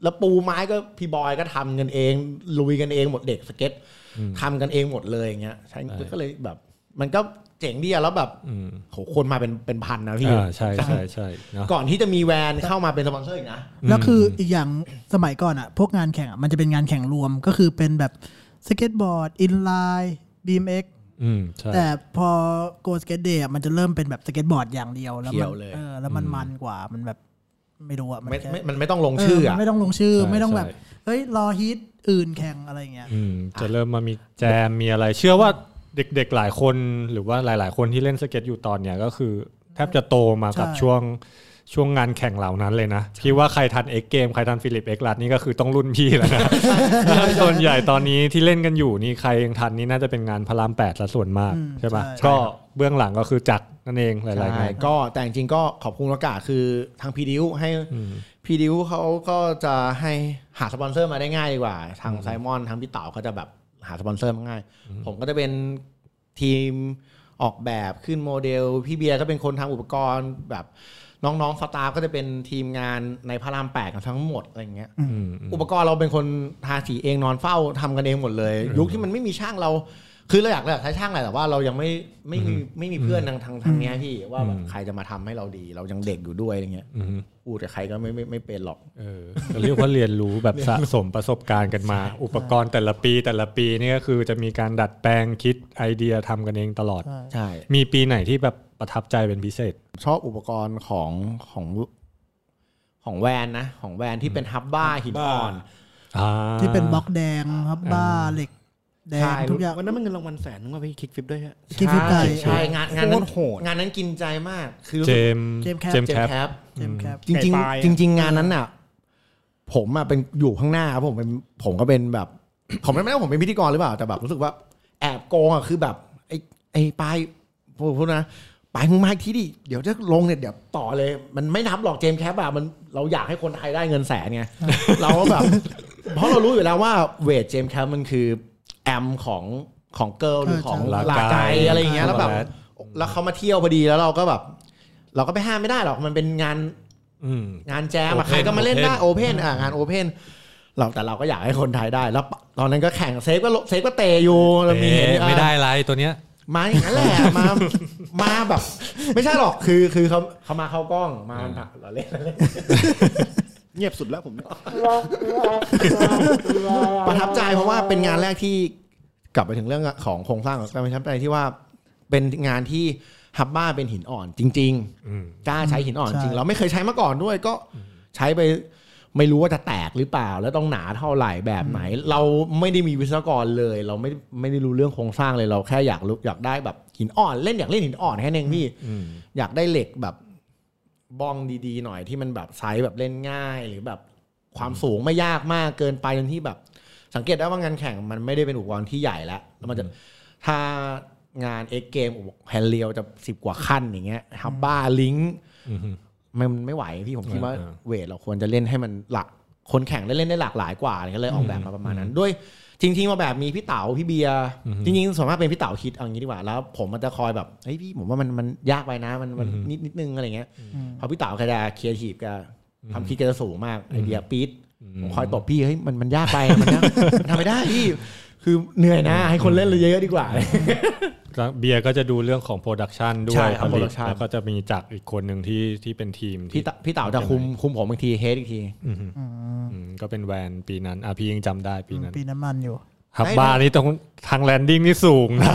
แล้วปูไม้ก็พี่บอยก็ทำกันเอง ลุยกันเองหมดเด็กสเก็ตทำกันเองหมดเลยอย่างเงี้ยใช่ก็เลยแบบ มันก็เจ๋งดีอะแล้วแบบอืมโหคนมาเป็นเป็นพันนะพี่อ่าใช่ใช่ใช่เนอะก่อนที่จะมีแวนเข้ามาเป็นสปอนเซอร์อีกนะแล้วคืออีกอย่างสมัยก่อนอะพวกงานแข่งอะมันจะเป็นงานแข่งรวมก็คือเป็นแบบสเก็ตบอร์ด inline BMX อืมใช่ แต่พอ Go Skate Day มันจะเริ่มเป็นแบบสเก็ตบอร์ดอย่างเดียวแล้วเขีมัยวเลยเออแล้วมันมันกว่ามันแบบไม่รู้อะมันไม่แค่ไม่มันไม่ต้องลงชื่อเมัอะนไม่ต้องลงชื่อใช่ไม่ต้องแบบใช่เฮ้ยรอ heat อื่นแข่งอะไรเงี้ยอืมจะเริ่มมามีแจมมีอะไร เชื่อว่าเด็กๆหลายคนหรือว่าหลาย ๆ คนที่เล่นสเก็ตอยู่ตอนเนี้ยก็คือ แทบจะโตมากับใช่ช่วง ช่วงงานแข่งเหล่านั้นเลยนะพี่ว่าใครทัน X Game ใครทันฟิลิปเอ็กลัดนี่ก็คือต้องรุ่นพี่แล้วนะส่วนใหญ่ตอนนี้ที่เล่นกันอยู่นี่ใครยังทันนี่น่าจะเป็นงานพระรามแปดละส่วนมากอืมใช่ปะใช่ก็เบื้องหลังก็คือจักรนั่นเองหลายๆใช่งานก็แต่จริงๆก็ขอบคุณโอกาสคือทาง Preduce ให้อืม Preduce เขาก็จะให้หาสปอนเซอร์มาได้ง่ายดีกว่า ทางไซมอนทางพี่เต๋าเขาจะแบบหาสปอนเซอร์มาง่าย ผมก็จะเป็นทีมออกแบบขึ้นโมเดล พี่เบียร์ก็เป็นคนทำอุปกรณ์แบบ น้องๆ staff ก็จะเป็นทีมงานในพระรามแปดกันทั้งหมดอะไรอย่างเงี้ยอืมอุปกรณ์เราเป็นคนทาสีเองนอนเฝ้าทำกันเองหมดเลย ยุคที่มันไม่มีช่างเรา คือเราอยากเราอยากใช้ช่างแหละแต่ว่าเรายังไม่ไม่มีไม่มีเพื่อนทางทางทางเนี้ยพี่ว่าแบบใครจะมาทำให้เราดี เรายังเด็กอยู่ด้วยอะไรเงี้ยอืมพูดกับใครก็ไม่ไม่ไม่เป็นหรอกเออก็เรียกว่าเรียนรู้แบบสะสมประสบการณ์กันมา อุปกรณ์แต่ละปีแต่ละปีนี่ก็คือจะมีการดัดแปลงคิดไอเดียทำกันเองตลอดใช่ใช่มีปีไหนที่แบบ ประทับใจเป็นพิเศษ ชอบอุปกรณ์ของของของแวนนะ ของแวนที่เป็นฮับบ้าหินอ่อนที่เป็นบล็อกแดงครับบ้าเหล็กแดใช่งทุกอย่างวันนั้นมันเงินรางวัลแสนนึงว่าพี่คิกฟิปด้วยฮะคิดฟิปไก่ใช่งานงานนั้นโคตรโหดงานนั้นกินใจมาก คือเจมเจมส์แคปเจมส์เจมแคปส์แคปเจมส์แคปจริงไก่ปลายๆอะจริงๆงานนั้นน่ะ ผมอะเป็นอยู่ข้างหน้าครับผมเป็นผมก็เป็นแบบผมไม่ได้ว่าผมเป็นพิธีกรหรือเปล่าแต่แบบรู้สึกว่า แอบโกงอะคือแบบ ไอ้ไอ้ปลายพูดพูดนะ ปลายมึงมาอีกทีดิเดี๋ยวจะลงเนี่ยเดี๋ยวต่อเลย มันไม่นับหรอก James Capps อะมันเราอยากให้คนไทยได้เงินแสนไงเราก็แบบ เพราะเรารู้อยู่แล้วว่าเวท James Capps มันคือ am ของของ Girl หรือของเออใช่ Lakai อะไรอย่างเงี้ยแล้วแบบช็อกโกแลตแล้วเขามาเที่ยวพอดีแล้วเราก็แบบ เราก็ไปห้ามไม่ได้หรอกมันเป็นงานอืมงานแจมอะ Open ใครก็มาเล่นได้ Open open อะงาน openเราแต่เราก็อยากให้คนไทยได้ แล้วตอนนั้นก็แข่งเซฟก็เซฟก็เตะอยู่เรามีเห็นเอ๊ะไม่ได้ไรตัวเนี้ย มาอย่างนั้นแหละมามาแบบ ไม่ใช่หรอกคือคือเขาเขามาเข้ากล้องมาเราเล่นเราเล่นเงียบสุดแล้วผม ประทับใจเพราะว่าเป็นงานแรกที่กลับไปถึงเรื่องของโครงสร้างของการประทับใจที่ว่าเป็นงานที่ฮับบ้าเป็นหินอ่อนจริงอืมๆกล้าใช้หินอ่อนใช่จริงเราไม่เคยใช้มาก่อนด้วยก็ใช้ไป ไม่รู้ว่าจะแตกหรือเปล่า แล้วต้องหนาเท่าไหร่แบบไหน เราไม่ได้มีวิศวกรเลย เราไม่ไม่ได้รู้เรื่องโครงสร้างเลยเราแค่อยากรู้อยากได้แบบหินอ่อนเล่นอยากเล่นหินอ่อนแค่นั้นเองพี่อืมอยากได้เหล็กแบบบ้องดีๆ หน่อยที่มันแบบไซส์แบบเล่นง่าย หรือแบบความสูงไม่ยากมากเกินไปจนที่แบบ สังเกตได้ว่างานแข่งมันไม่ได้เป็นอุปกรณ์ที่ใหญ่แล้วแล้วมันจะถ้างาน X Game handrail จะสิบกว่าขั้นอย่างเงี้ย hubba ลิงอื มมันไม่ไหวพี่ผมคิดว่าเออเวทเราควรจะเล่นให้มันหลักคนแข่งได้เล่นได้หลากหลายกว่าอะไรก็เลยออกแบบมาประมาณนั้น ด้วยจริงๆมาแบบมีพี่เต๋าพี่เบียร์จริงๆส่วนมากเป็นพี่เต๋าคิดเอางี้ดีกว่าแล้ว ผมมันจะคอยแบบเฮ้ยพี่ผมว่ามันมันยากไปนะมันมันนิดนิดนึงอะไรเงี้ยเพราะพี่เต๋าแกจะครีเอทีฟแกความคิดแกจะสูงมากไอเดียปี๊ดผมคอยตบพี่เฮ้ยมันมันยากไปมันยากมันทำไม่ได้พี่ คือเหนื่อยนะให้คนเล่นเลยเยอะๆดีกว่าแล้วเบียร์ก็จะดูเรื่องของโปรดักชันด้วใช่ยครับผลิต production แล้วก็จะมีจักรอีกคนหนึ่งที่ที่เป็นทีมที่พี่เต๋าพี่เต๋าจะคุมคุมผมบางทีเฮดอีกทีอืมอืมก็เป็นแวนปีนั้นอะพี่ยังจำได้ปีนั้น ปีน้ำมันอยู่ฮับได้บาร์นี่ตรงทางแลนดิ้งนี่สูงนะ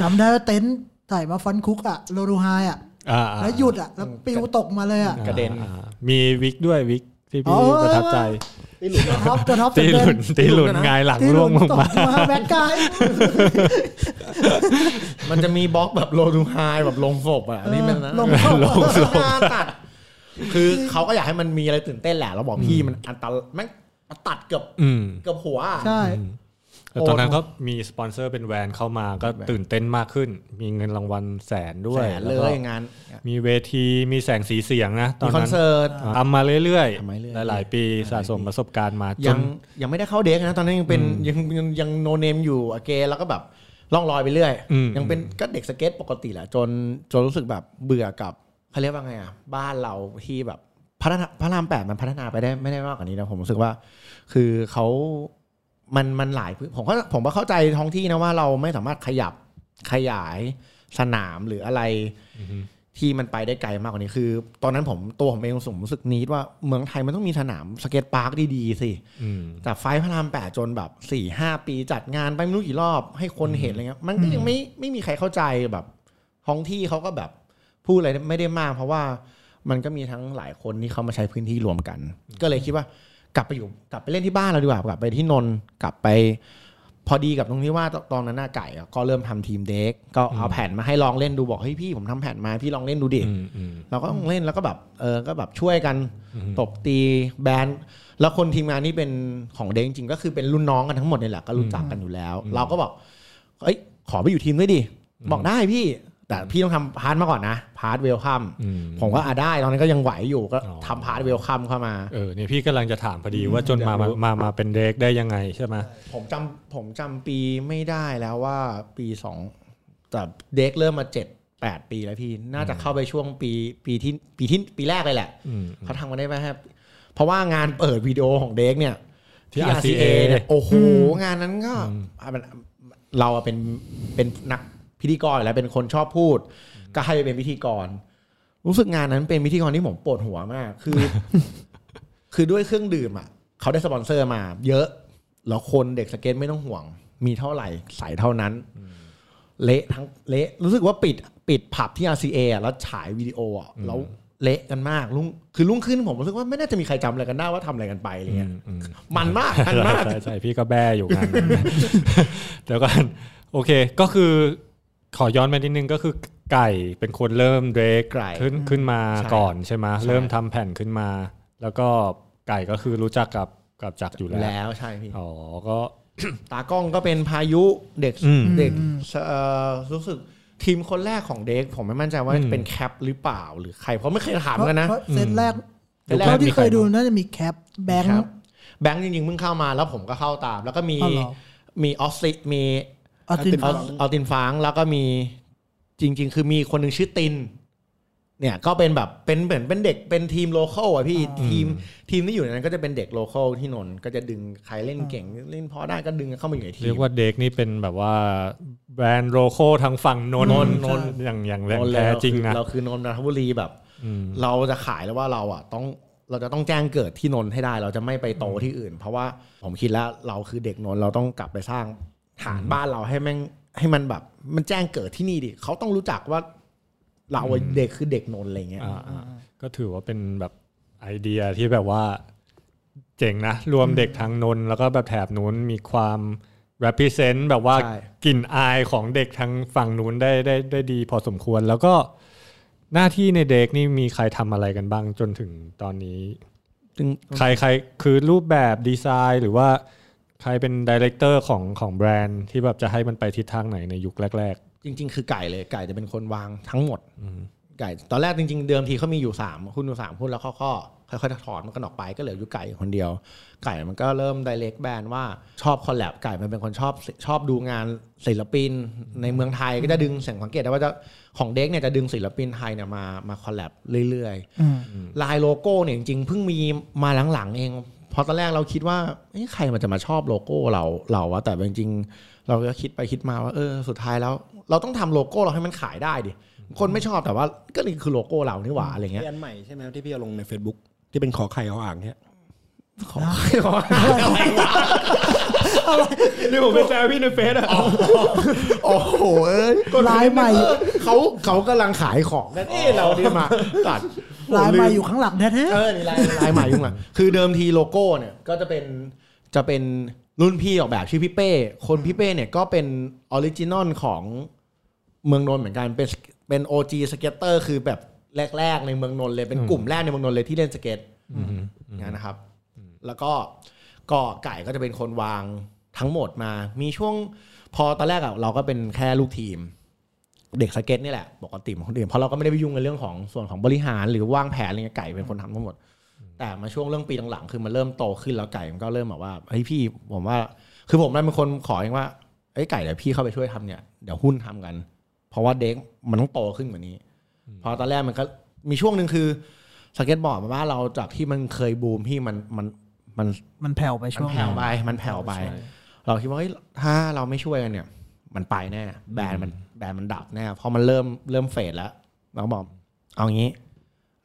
จำได้ว่าเต็นท์ถ่ายมาฟันคุกอะโลดูไฮอะอ่าแล้วหยุดอะแล้วปิวตกมาเลยอะกระเด็นอ่ามีวิกด้วยวิก ที่อ๋พี่อประทับใจตัวท็อปตัวท็อปตีหลุนตีหลุนนะหงายหลังที่หล่ล่วงนลงตกมามาแบ็กกายมันจะมีบล็อกแบบโลดูไฮแบบลงศพอะนี่มันนะลงศพลงศพตัดคือเขาก็อยากให้มันมีอะไรตื่นเต้นแหละเราบอกพี่มันอันตรายแม่งตัดเกือบอืมเกือบหัวอะใช่ แต่ตอนนั้นก็มีสปอนเซอร์เป็นแวนเข้ามาก็ตื่นเต้นมากขึ้น มีเงินรางวัลแสนด้วยแสนเลแวก็ยงาน มีเวทีมีแสงสีเสียงนะ ตอมีนคอนนั้นเสิร์ตทำมาเรื่อยทำมาเรื่อยๆ หลาย ๆ ปีสะสมประสบการณ์มาจยันงยังไม่ได้เข้าเด็กนะตอนนั้นยังเป็นยังยังยัง no name อยู่อเกแล้วก็แบบล่องลอยไปเรื่อยอืมยังเป็นก็เด็กสเก็ตปกติแหละจนจนรู้สึกแบบเบื่อกับเขาเรียกว่าไงอะบ้านเราที่แบบพัฒนาพระรามแปดมันพัฒนาไปได้ไม่ได้มากกว่านี้นะผมรู้สึกว่า คือเขา มันมันหลายพื้นผมก็ผมก็เข้าใจท้องที่นะว่าเราไม่สามารถขยับขยายสนามหรืออะไรที่มันไปได้ไกลมากกว่านี้คือ ตอนนั้นผมตัวผมเองผมรู้สึกนิดว่าเมืองไทยมันต้องมีสนาม skate park ดีๆสิอืมแต่ไฟท์พระรามแปดจนแบบสี่ห้าปีจัดงานไปไม่รู้กี่รอบให้คนเห็นอะไรเงี้ยมันก็ยังไม่ไม่มีใครเข้าใจแบบท้องที่เขาก็แบบพูดอะไรไม่ได้มาก เพราะว่ามันก็มีทั้งหลายคนที่เขามาใช้พื้นที่รวมกัน ก็เลยคิดว่า กลับไปอยู่กลับไปเล่นที่บ้านเราดีกว่ากลับไปที่นนท์กลับไป พอดีกับตรงที่ว่าตตอนนั้นหน้าไก่อะก็เริ่มทำทีมเด็กก็เอาแผ่นมาให้ลองเล่นดูบอกเฮ้ยพี่ผมทำแผ่นมาพี่ลองเล่นดูดิอืมอืมเราก็ต้องเล่นแล้วก็แบบเออก็แบบช่วยกันตบตีแบนด์แล้วคนทีมงานนี่เป็นของเด็กจริงๆก็คือเป็นรุ่นน้องกันทั้งหมดนี่แหละก็รู้จักกันอยู่แล้ว เราก็บอกเอ้ยขอไปอยู่ทีมด้วยดิบอกได้พี่ แต่พี่ต้องทำ part มาก่อนนะ part welcome อืมผมก็อะได้ตอนนั้นก็ยังไหวอยู่ก็อ๋อทำ part welcome เข้ามาเออเนี่ยพี่กำลังจะถามพอดีว่าจนมาอยากมารู้มามาเป็นเด็กได้ยังไงใช่ไหมผมจำผมจำปีไม่ได้แล้วว่าปีสองแต่เด็กเริ่มมาเจ็ดแปดปีแล้วพี่น่าจะเข้าไปช่วงปีปีที่ปีที่ปีแรกเลยแหละอืมเขาทำมาได้ไหมครับเพราะว่างานเปิดวิดีโอของเด็กเนี่ย ที่ที่ RCA RCA เนี่ยโอ้โหงานนั้นก็อะมันเราอะเป็นเป็นนัก พิธีกรอยู่แล้วเป็นคนชอบพูด ก็ให้ไปเป็นพิธีกร รู้สึกงานนั้นเป็นพิธีกรที่ผมปวดหัวมาก คือ คือด้วยเครื่องดื่มอะเขาได้สปอนเซอร์มา เยอะแล้วคนเด็กสเก็ตไม่ต้องห่วง มีเท่าไหร่ใส่เท่านั้น เละทั้งเละรู้สึกว่าปิดปิดผับที่ RCA อะแล้วฉายวิดีโออะแล้วเละกันมากลุงคือลุงขึ้นผมรู้สึกว่าไม่น่าจะมีใครจำอะไรกันได้ว่าทำอะไรกันไปอะไรเงี้ยอืมมันมากมันมากใช่ใช่พี่ก็แบ้อยู่งานนั้นเดี๋ยวก่อนโอเค ก็คือ ขอย้อนไปนิดนึงก็คือไก่เป็นคนเริ่มเดรกไก่ขึ้นขึ้นมาใช่ก่อนใช่ไหมใช่เริ่มทำแผ่นขึ้นมา แล้วก็ไก่ก็คือรู้จักกับกับจักรอยู่แล้วแล้วใช่พี่อ๋อก็ตากล้องก็เป็นพายุเด็กอืมเด็กเอ่อรู้สึกทีมคนแรกของเด็กผมไม่มั่นใจว่าอืมเป็นแคปหรือเปล่าหรือใครเพราะไม่เคยถามเพราะกันนะเพราะเซตแรกเซตแรกเท่าที่มีใครเคยดูน่าจะมีแคปแบงคค์รับแบงค์จริงๆเพิ่งเข้ามาแล้วผมก็เข้าตาม แล้วก็มีอ๋อเหรอมีออสซิมี ออสตินออสออสตินฟางแล้วก็มีจริง ๆ คือมีคนหนึ่งชื่อติน เนี่ยก็เป็นแบบเป็นเหมือนเป็นเด็กเป็นทีม local อะพี่ทีมทีมที่อยู่ในนั้นก็จะเป็นเด็ก local ที่นนท์ก็จะดึงใครเล่นเก่งเล่นพอได้ก็ดึงเข้ามาอยู่ในทีเรียมกว่าเด็กนี่เป็นแบบว่าแบรนด์ local ทางฝั่งนนท์นนท์นนท์อย่างอย่างแรงนนท์แท้จริงนะเราคือนนทบุรีแบบอืมเราจะขายแล้วว่าเราอะต้องเราจะต้องแจ้งเกิดที่นนท์ให้ได้ เราจะไม่ไปโตที่อื่น เพราะว่าผมคิดแล้วเราคือเด็กนนท์เราต้องกลับไปสร้าง ฐานบ้านเราให้แม่งให้มันแบบ มันแจ้งเกิดที่นี่ดิเขาต้องรู้จักว่าเราอะเด็กคือเด็กนนท์อะไรเงี้ยอ่าอ่าก็ถือว่าเป็นแบบไอเดียที่แบบว่าเจ๋งนะ รวมเด็กทางนนท์แล้วก็แบบแถบนู้นมีความ represent แบบว่าใช่กลิ่นอายของเด็กทางฝั่งนู้นได้ได้ได้ดีพอสมควร แล้วก็หน้าที่ในเด็กนี่มีใครทำอะไรกันบ้างจนถึงตอนนี้ซึ่งใครใครคือรูปแบบดีไซน์หรือว่า ใครเป็น director ของของแบรนด์ที่แบบจะให้มันไปทิศทางไหนในยุคแรก จริง ๆ คือไก่เลยไก่จะเป็นคนวางทั้งหมดไก่ ตอนแรกจริง ๆ เดิมทีเขามีอยู่สามหุ้นอยู่สามหุ้นแล้วเขาก็ค่อยๆถอนมันกันออกไปก็เหลืออยู่ไก่คนเดียว ไก่มันก็เริ่ม direct แบรนด์ว่าชอบ collab ไก่มันเป็นคนชอบชอบดูงานศิลปิน ในเมืองไทยก็จะดึงสังเกตได้ว่าจะของเด็กเนี่ยจะดึงศิลปินไทยเนี่ยมามา collab เรื่อยๆอืมลายโลโก้เนี่ยจริงๆเพิ่งมีมาหลังๆเองเพราะตอนแรกเราคิดว่าเอ้ใครมันจะมาชอบโลโก้เราเราวะแต่จริงๆ เราก็คิดไปคิดมาว่าเออสุดท้ายแล้ว เราต้องทำโลโก้เราให้มันขายได้ดิคนไม่ชอบแต่ว่าก็นี่คือโลโก้เรานี่หว่าอะไรเงี้ยที่อันใหม่ใช่ไหมที่พี่เอาลงใน Facebook ที่เป็นขอไข่เขาอ่างเนี่ยขอขออะไรวะ นี่ผมไปแซวพี่ในเฟซอะโอ้โหเอ้ยลายใหม่เขาเขากำลังขายของนั่นเอ้เราดีมาตัดลายมาอยู่ข้างหลังแท้เออนี่ลายลายใหม่ยุ่งหลังคือเดิมทีโลโก้เนี่ยก็จะเป็นจะเป็นรุ่นพี่ออกแบบชื่อพี่เป้ คนพี่เป้เนี่ยก็เป็น original ของเมืองนนท์เหมือนกันเป็นเป็น OG สเก็ตเตอร์คือแบบแรกๆในเมืองนนท์เลยเป็นกลุ่มแรกในเมืองนนท์เลยที่เล่นสเก็ตอย่างนั้นนะครับ แล้วก็ก็ไก่ก็จะเป็นคนวาง ทั้งหมดมา มีช่วงพอตอนแรกอะเราก็เป็นแค่ลูกทีม เด็กสเก็ตนี่แหละปกติของคนอื่นเพราะเราก็ไม่ได้ไปยุ่งในเรื่องของส่วนของบริหารหรือวางแผนอะไรเงี้ยไก่เป็นคนทำทั้งหมด แต่มาช่วงเรื่องปีหลังๆคือมันเริ่มโตขึ้นแล้วไก่มันก็เริ่มแบบว่าเฮ้ยพี่ผมว่า คือผมนั่นเป็นคนขอเองว่าเอ้ยไก่เดี๋ยวพี่เข้าไปช่วยทำเนี่ยเดี๋ยวหุ้นทำกัน เพราะว่าเด็กมันต้องโตขึ้นกว่านี้เพราะตอนแรกมันก็มีช่วงหนึ่งคือสเก็ตบอร์ดมาว่าเราจากที่มันเคยบูมที่มันมันมันๆมันแผ่วไปมัช่นวงแผ่วไปมันแผ่วไป เราคิดว่าเฮ้ยถ้าเราไม่ช่วยกันเนี่ย มันไปแน่แบรนด์มันแบรนด์มันดับแน่เพราะมันเริ่มเริ่มเฟดแล้วเราก็บอก เอางี้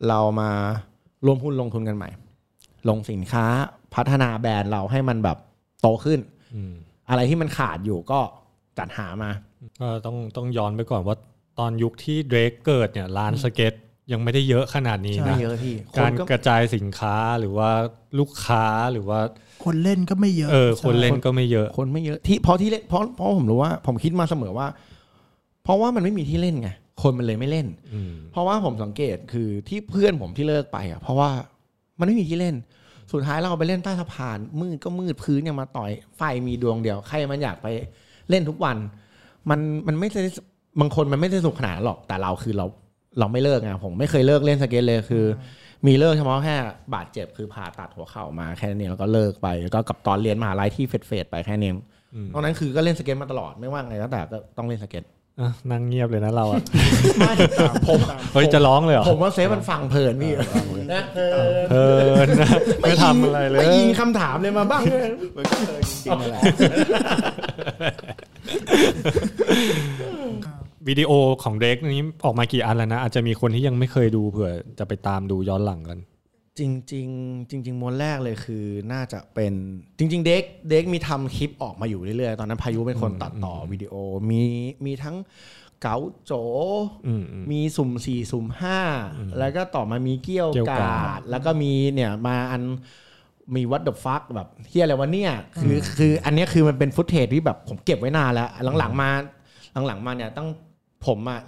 เรามารวมหุ้นลงทุนกันใหม่ ลงสินค้าพัฒนาแบรนด์เราให้มันแบบโตขึ้นอืมอะไรที่มันขาดอยู่ก็จัดหามาก็ต้องต้องย้อนไปก่อนว่าตอนยุคที่เดรกเกิดเนี่ยร้านสเก็ตยังไม่ได้เยอะขนาดนี้ไม่นะเยอะพี่คกานรก็กระจายสินค้าหรือว่าลูกค้าหรือว่า คนเล่นก็ไม่เยอะ เออ คนเล่นก็ไม่เยอะ คนไม่เยอะที่เพราะที่เล่นเพราะเพราะผมรู้ว่า ผมคิดมาเสมอว่า เพราะว่ามันไม่มีที่เล่นไงคนมันเลยไม่เล่นอืมเพราะว่าผมสังเกตคือที่เพื่อนผมที่เลิกไปอะเพราะว่ามันไม่มีที่เล่น สุดท้ายเราไปเล่นใต้สะพาน มืดก็มืดพื้นยังมาต่อยไฟมีดวงเดียว ใครมันอยากไปเล่นทุกวัน มันมันไม่ได้บางคนมันไม่ได้สนุกขนาดนั้นหรอกแต่เราคือเราเราไม่เลิกไงผมไม่เคยเลิกเล่นสเก็ตเลยคือ มีเลิกเฉพาะแค่บาดเจ็บคือผ่าตัดหัวเข่ามาแค่นี้แล้วก็เลิกไปแล้วก็กับตอนเรียนมหาลัยที่ fade fade ๆไปแค่นี้อืมตอนนั้นคือก็เล่นสเก็ตมาตลอดไม่ว่าไงก็แต่ก็ต้องเล่นสเก็ตอะนั่งเงียบเลยนะเราอะไม่ผมเฮ้ยจะร้องเลยเหรอผมว่าเซฟมันฟังเพลินพี่นะเพลินเออนะไม่ทำอะไรเลยไม่ยิงคำถามเลยมาบ้างเลยจริงๆแหละ วิดีโอของเด็กนี้ออกมากี่อันแล้วนะ อาจจะมีคนที่ยังไม่เคยดูเผื่อจะไปตามดูย้อนหลังกัน จริงๆจริงๆมวนแรกเลยคือน่าจะเป็นจริง ๆ เด็กเด็กมีทำคลิปออกมาอยู่เรื่อยๆ ตอนนั้นพายุเป็นคนตัดต่อวิดีโอมีมีทั้งเก๋าโจอืมอืมมีสุ่มสี่สุ่มห้าแล้วก็ต่อมามีเกี้ยวเกี้ยวกกาาด แล้วก็มีเนี่ยมาอันมีวัดเดอะฟักแบบเฮียอะไรวะเนี่ยคือคืออันเนี้ยคือมันเป็นฟุตเทจที่แบบผมเก็บไว้นานแล้ว หลังๆมาหลังๆมาเนี่ยต้อง ผมอะ